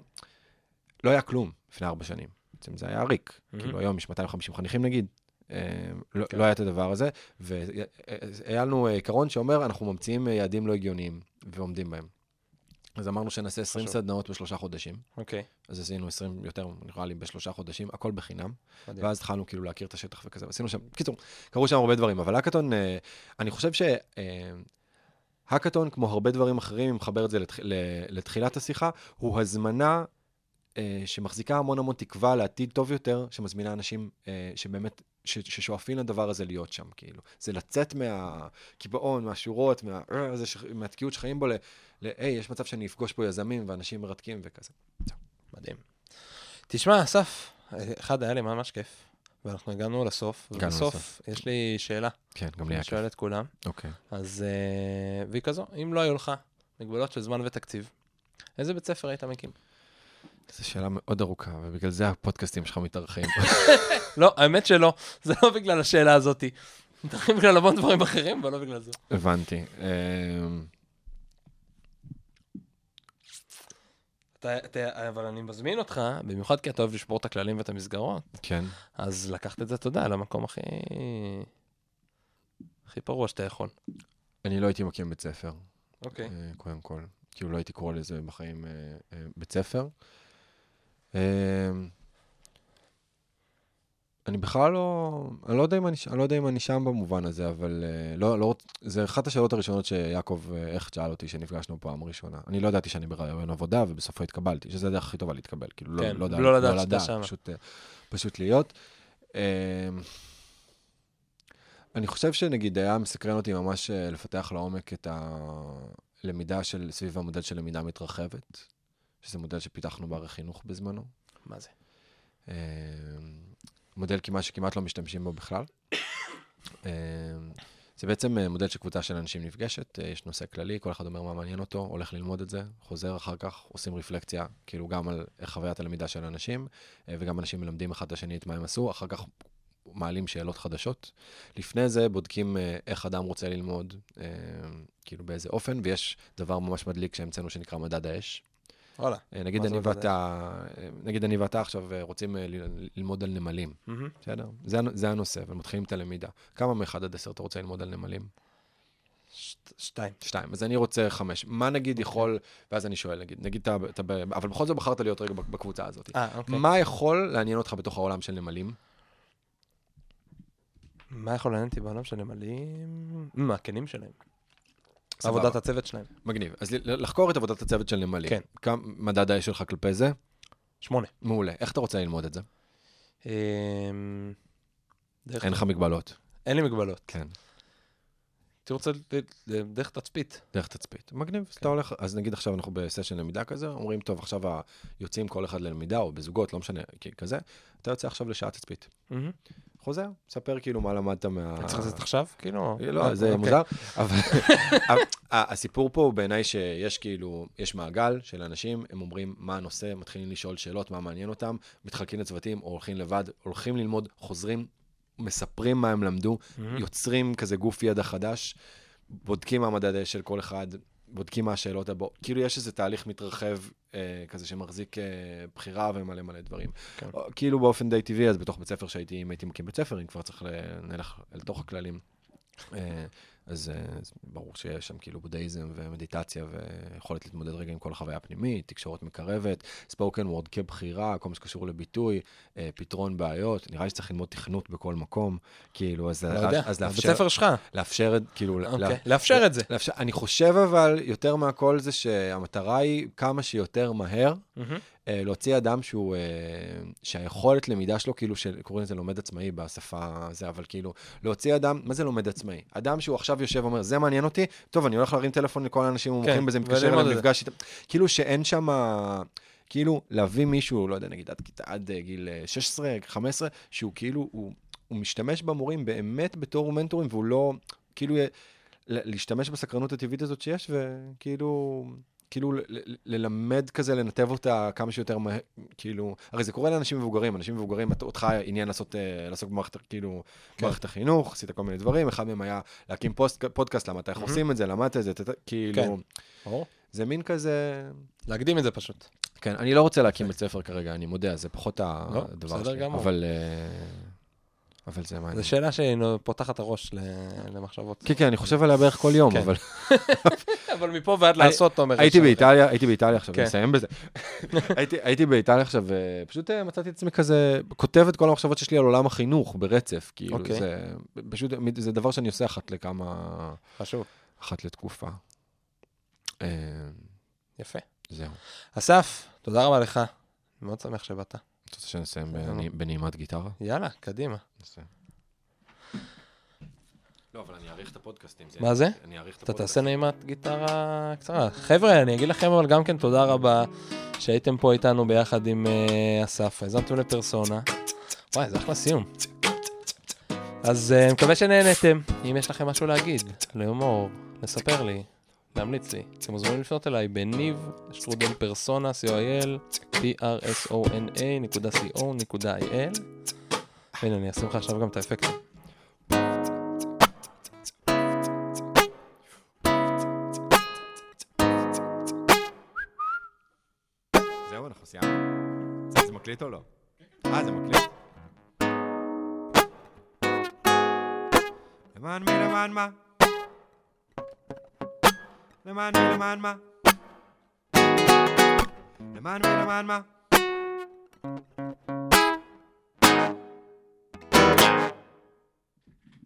לא היה כלום לפני ארבע שנים. בעצם זה היה ריק. מהמם. כאילו היום יש 250 חניכים נגיד, אה, לא כן. לא היה את הדבר הזה, והיה לנו אה, עיקרון שאומר, אנחנו ממציאים אה, יעדים לא הגיוניים, ועומדים בהם. אז אמרנו שנעשה 20 חשוב. סדנאות בשלושה חודשים, אוקיי. אז עשינו 20 יותר, נראה לי, בשלושה חודשים, הכל בחינם. מדהים. ואז התחלנו כאילו להכיר את השטח וכזה, ועשינו שם, קיצור, קרו שם הרבה דברים, אבל האקתון, אה, אני חושב ש... אה, האקתון, כמו הרבה דברים אחרים, אם מחבר את זה לתח... לתחילת השיחה, הוא הזמנה שמחזיקה המון המון תקווה לעתיד טוב יותר, שמזמינה אנשים אה, שבאמת, ש... ששואפים לדבר הזה להיות שם, כאילו. זה לצאת מהקיבעון, מהשורות, מה... אה, זה ש... מהתקיעות שחיים בו, ל... ל... היי, יש מצב שאני אפגוש פה יזמים ואנשים מרתקים וכזה. מדהים. תשמע, אסף, אחד, היה לי ממש כיף, ואנחנו הגענו לסוף, ובסוף יש לי שאלה, כן, גם לי היה אני כיף. שואל את כולם, אוקיי. אז, אה, והיא כזו, אם לא היו לך מגבלות של זמן ותקציב, איזה בית ספר היית מקים? זו שאלה מאוד ארוכה, ובגלל זה הפודקאסטים שלך מתארחים. <laughs> לא, האמת שלא, זה לא בגלל השאלה הזאתי. מתחילים בגלל המון דברים אחרים, אבל לא בגלל זה. הבנתי. אמ, אתה, אתה, אבל אני מזמין אותך, במיוחד כי אתה אוהב לשבור את הכללים ואת המסגרות, כן. אז לקחת את זה, אתה יודע, למקום הכי... הכי פרוע שאתה יכול. אני לא הייתי מקים בית ספר, אוקיי. אה, קודם כל. כאילו לא הייתי קורא לזה בחיים אה, אה, בית ספר. אמ, אני בכלל לא, אני לא יודע אם אני, אני לא יודע אם אני שם במובן הזה, אבל אה, לא, לא, זה אחת השאלות הראשונות שיעקב אה, איך שאל אותי, שנפגשנו פעם ראשונה. אני לא ידעתי שאני ברעיון עבודה, ובסופו התקבלתי, שזה הדרך הכי טובה להתקבל. כאילו, כן, לא, לא, לא לדעת שאתה שמה. פשוט, אה, פשוט להיות. אמ, אני חושב שנגיד היה מסקרן אותי ממש לפתח לעומק את הלמידה של, סביב המודל של למידה מתרחבת, שזה מודל שפיתחנו בערי חינוך בזמנו. מה זה? אה, מודל כמעט שכמעט לא משתמשים בו בכלל. אה, זה בעצם אה, מודל שקבוצה של אנשים נפגשת, יש נושא כללי, כל אחד אומר מה מעניין אותו, הולך ללמוד את זה, חוזר אחר כך, עושים רפלקציה, כאילו גם על חוויית הלמידה של אנשים, וגם אנשים מלמדים אחד את השני את מה הם עשו, אחר כך מעלים שאלות חדשות. לפני זה בודקים איך אדם רוצה ללמוד, כאילו באיזה אופן, ויש דבר ממש מדליק שהמצאנו שנקרא מדד האש. וואלה. אה, נגיד אני ואתה, אה, נגיד אני ואתה עכשיו אה, רוצים ללמוד על נמלים. בסדר? זה, הנ- זה הנושא, ומתחילים את הלמידה. כמה מ-1 עד 10 אתה רוצה ללמוד על נמלים? שתיים. שתיים. אז אני רוצה חמש. מה נגיד אוקיי. יכול, ואז אני שואל, נגיד, נגיד אתה, אבל בכל זאת בחרת להיות רגע בקבוצה הזאת. אה, אוקיי. מה יכול לעניין אותך בתוך העולם של נמלים? מה יכול לעניין אותי בעולם של נמלים? מה, הכלים שלהם. סבבה. עבודת הצוות שלהם. מגניב. אז לחקור את עבודת הצוות של נמלים. כן. כמה מדד האש שלך כלפי זה? שמונה. מעולה. איך אתה רוצה ללמוד את זה? אמ, אין לך מגבלות. אין לי מגבלות. כן. הייתי רוצה דרך תצפית. דרך תצפית. מגניב, כן. אתה הולך, אז נגיד עכשיו אנחנו בסשן למידה כזה, אומרים, טוב, עכשיו היוצאים כל אחד ללמידה, או בזוגות, לא משנה, כזה, אתה יוצא עכשיו לשעה תצפית. מהמם. חוזר, ספר כאילו מה למדת מה... אני צריך לעשות עכשיו? כאילו? לא, אה, זה אוקיי. מוזר, אבל <laughs> הסיפור פה בעיניי שיש כאילו, יש מעגל של אנשים, הם אומרים מה הנושא, מתחילים לשאול שאלות, מה מעניין אותם, מתחלקים לצוותים, או הולכים לבד, הולכים ללמוד, חוזרים, מספרים מה הם למדו, מהמם. יוצרים כזה גוף ידע חדש, בודקים מה המדד של כל אחד, בודקים מה השאלות הבאות. כאילו יש איזה תהליך מתרחב אה, כזה שמחזיק אה, בחירה ומלא מלא דברים. כן. או, כאילו באופן די טבעי, אז בתוך בית ספר שהייתי, אם הייתי מקים בית ספר, אם כבר צריך ל- נלך אל תוך הכללים. אה, אז אה, אז ברור שיש שם כאילו בודהיזם ומדיטציה ויכולת להתמודד רגע עם כל החוויה הפנימית, תקשורת מקרבת, ספוקן וורד כבחירה, כל מה שקשור לביטוי, אה, פתרון בעיות. נראה לי שצריך ללמוד תכנות בכל מקום, כאילו, אז, לא יודע, אז בית לאפשר, ספר שלך. לאפשר, את- כאילו, לה- אוקיי, לאפשר את זה. לאפשר, אני חושב אבל, יותר מהכל זה שהמטרה היא כמה שיותר מהר מהמם. אה, להוציא אדם שהוא, אה, שהיכולת למידה שלו, כאילו, קוראים לזה לומד עצמאי בשפה הזה, אבל כאילו, להוציא אדם, מה זה לומד עצמאי? אדם שהוא עכשיו יושב ואומר, זה מעניין אותי, טוב, אני הולך להרים טלפון לכל האנשים המומחים כן, בזה, מתקשר אליהם, זה. נפגש איתם. כאילו שאין שם, כאילו, להביא מישהו, לא יודע, נגיד עד כיתה, עד אה, גיל אה, 16, 15, שהוא כאילו, הוא, הוא משתמש במורים באמת בתור מנטורים, והוא לא, כאילו, להשתמש בסקרנות הטבעית הזאת שיש, וכאילו... כאילו ל- ל- ללמד כזה, לנתב אותה כמה שיותר מהר, כאילו, הרי זה קורה לאנשים מבוגרים, אנשים מבוגרים, אותך עניין לעשות, אה, לעסוק במערכת, כאילו, כן. מערכת החינוך, עשית כל מיני דברים, אחד מהם היה להקים פוסט, פודקאסט, למדת איך. עושים את זה, למדת את זה, ת- ת- כאילו, כן. זה מין כזה, להקדים את זה פשוט. כן, אני לא רוצה להקים בית ספר כרגע, אני מודה, זה פחות לא, הדבר שלי. אבל, אה, אבל זה מעניין. זו שאלה שפותחת הראש למחשבות. כן, כן, אני חושב עליה בערך כל יום, כן. אבל <laughs> אבל מפה ועד לעשות, תומר. הייתי. באיטליה, הייתי באיטליה עכשיו, כן. אני אסיים בזה. <laughs> הייתי- באיטליה עכשיו, ופשוט אה, מצאתי את עצמי כזה, כותב את כל המחשבות שיש לי על עולם החינוך ברצף, כאילו, אוקיי. זה פשוט, זה דבר שאני עושה אחת לכמה, חשוב. אחת לתקופה. אה, יפה. זהו. אסף, תודה רבה לך. מאוד שמח שבאת. אתה רוצה שנסיים בנעימת גיטרה? יאללה, קדימה. נעשה. לא, אבל אני אעריך את הפודקאסטים. מה זה? אני אעריך את אתה תעשה נעימת גיטרה קצרה. חבר'ה, אני אגיד לכם אבל גם כן תודה רבה שהייתם פה איתנו ביחד עם אה, אסף. האזנתם לפרסונה. וואי, זה אחלה סיום. אז אה, מקווה שנהנתם. אם יש לכם משהו להגיד, להומור, לספר לי, להמליץ לי, אתם מוזמנים לפנות אליי בניב שטרודל פרסונה, co.il, p-r-s-o-n-a נקודה co נקודה il. הנה, אני אשים לך עכשיו גם את האפקטים. זהו, אנחנו סיימנו. זה מקליט או לא? אה, זה מקליט? למען מי, למען מה? למען מי, למען מה? למען מי, למען מה?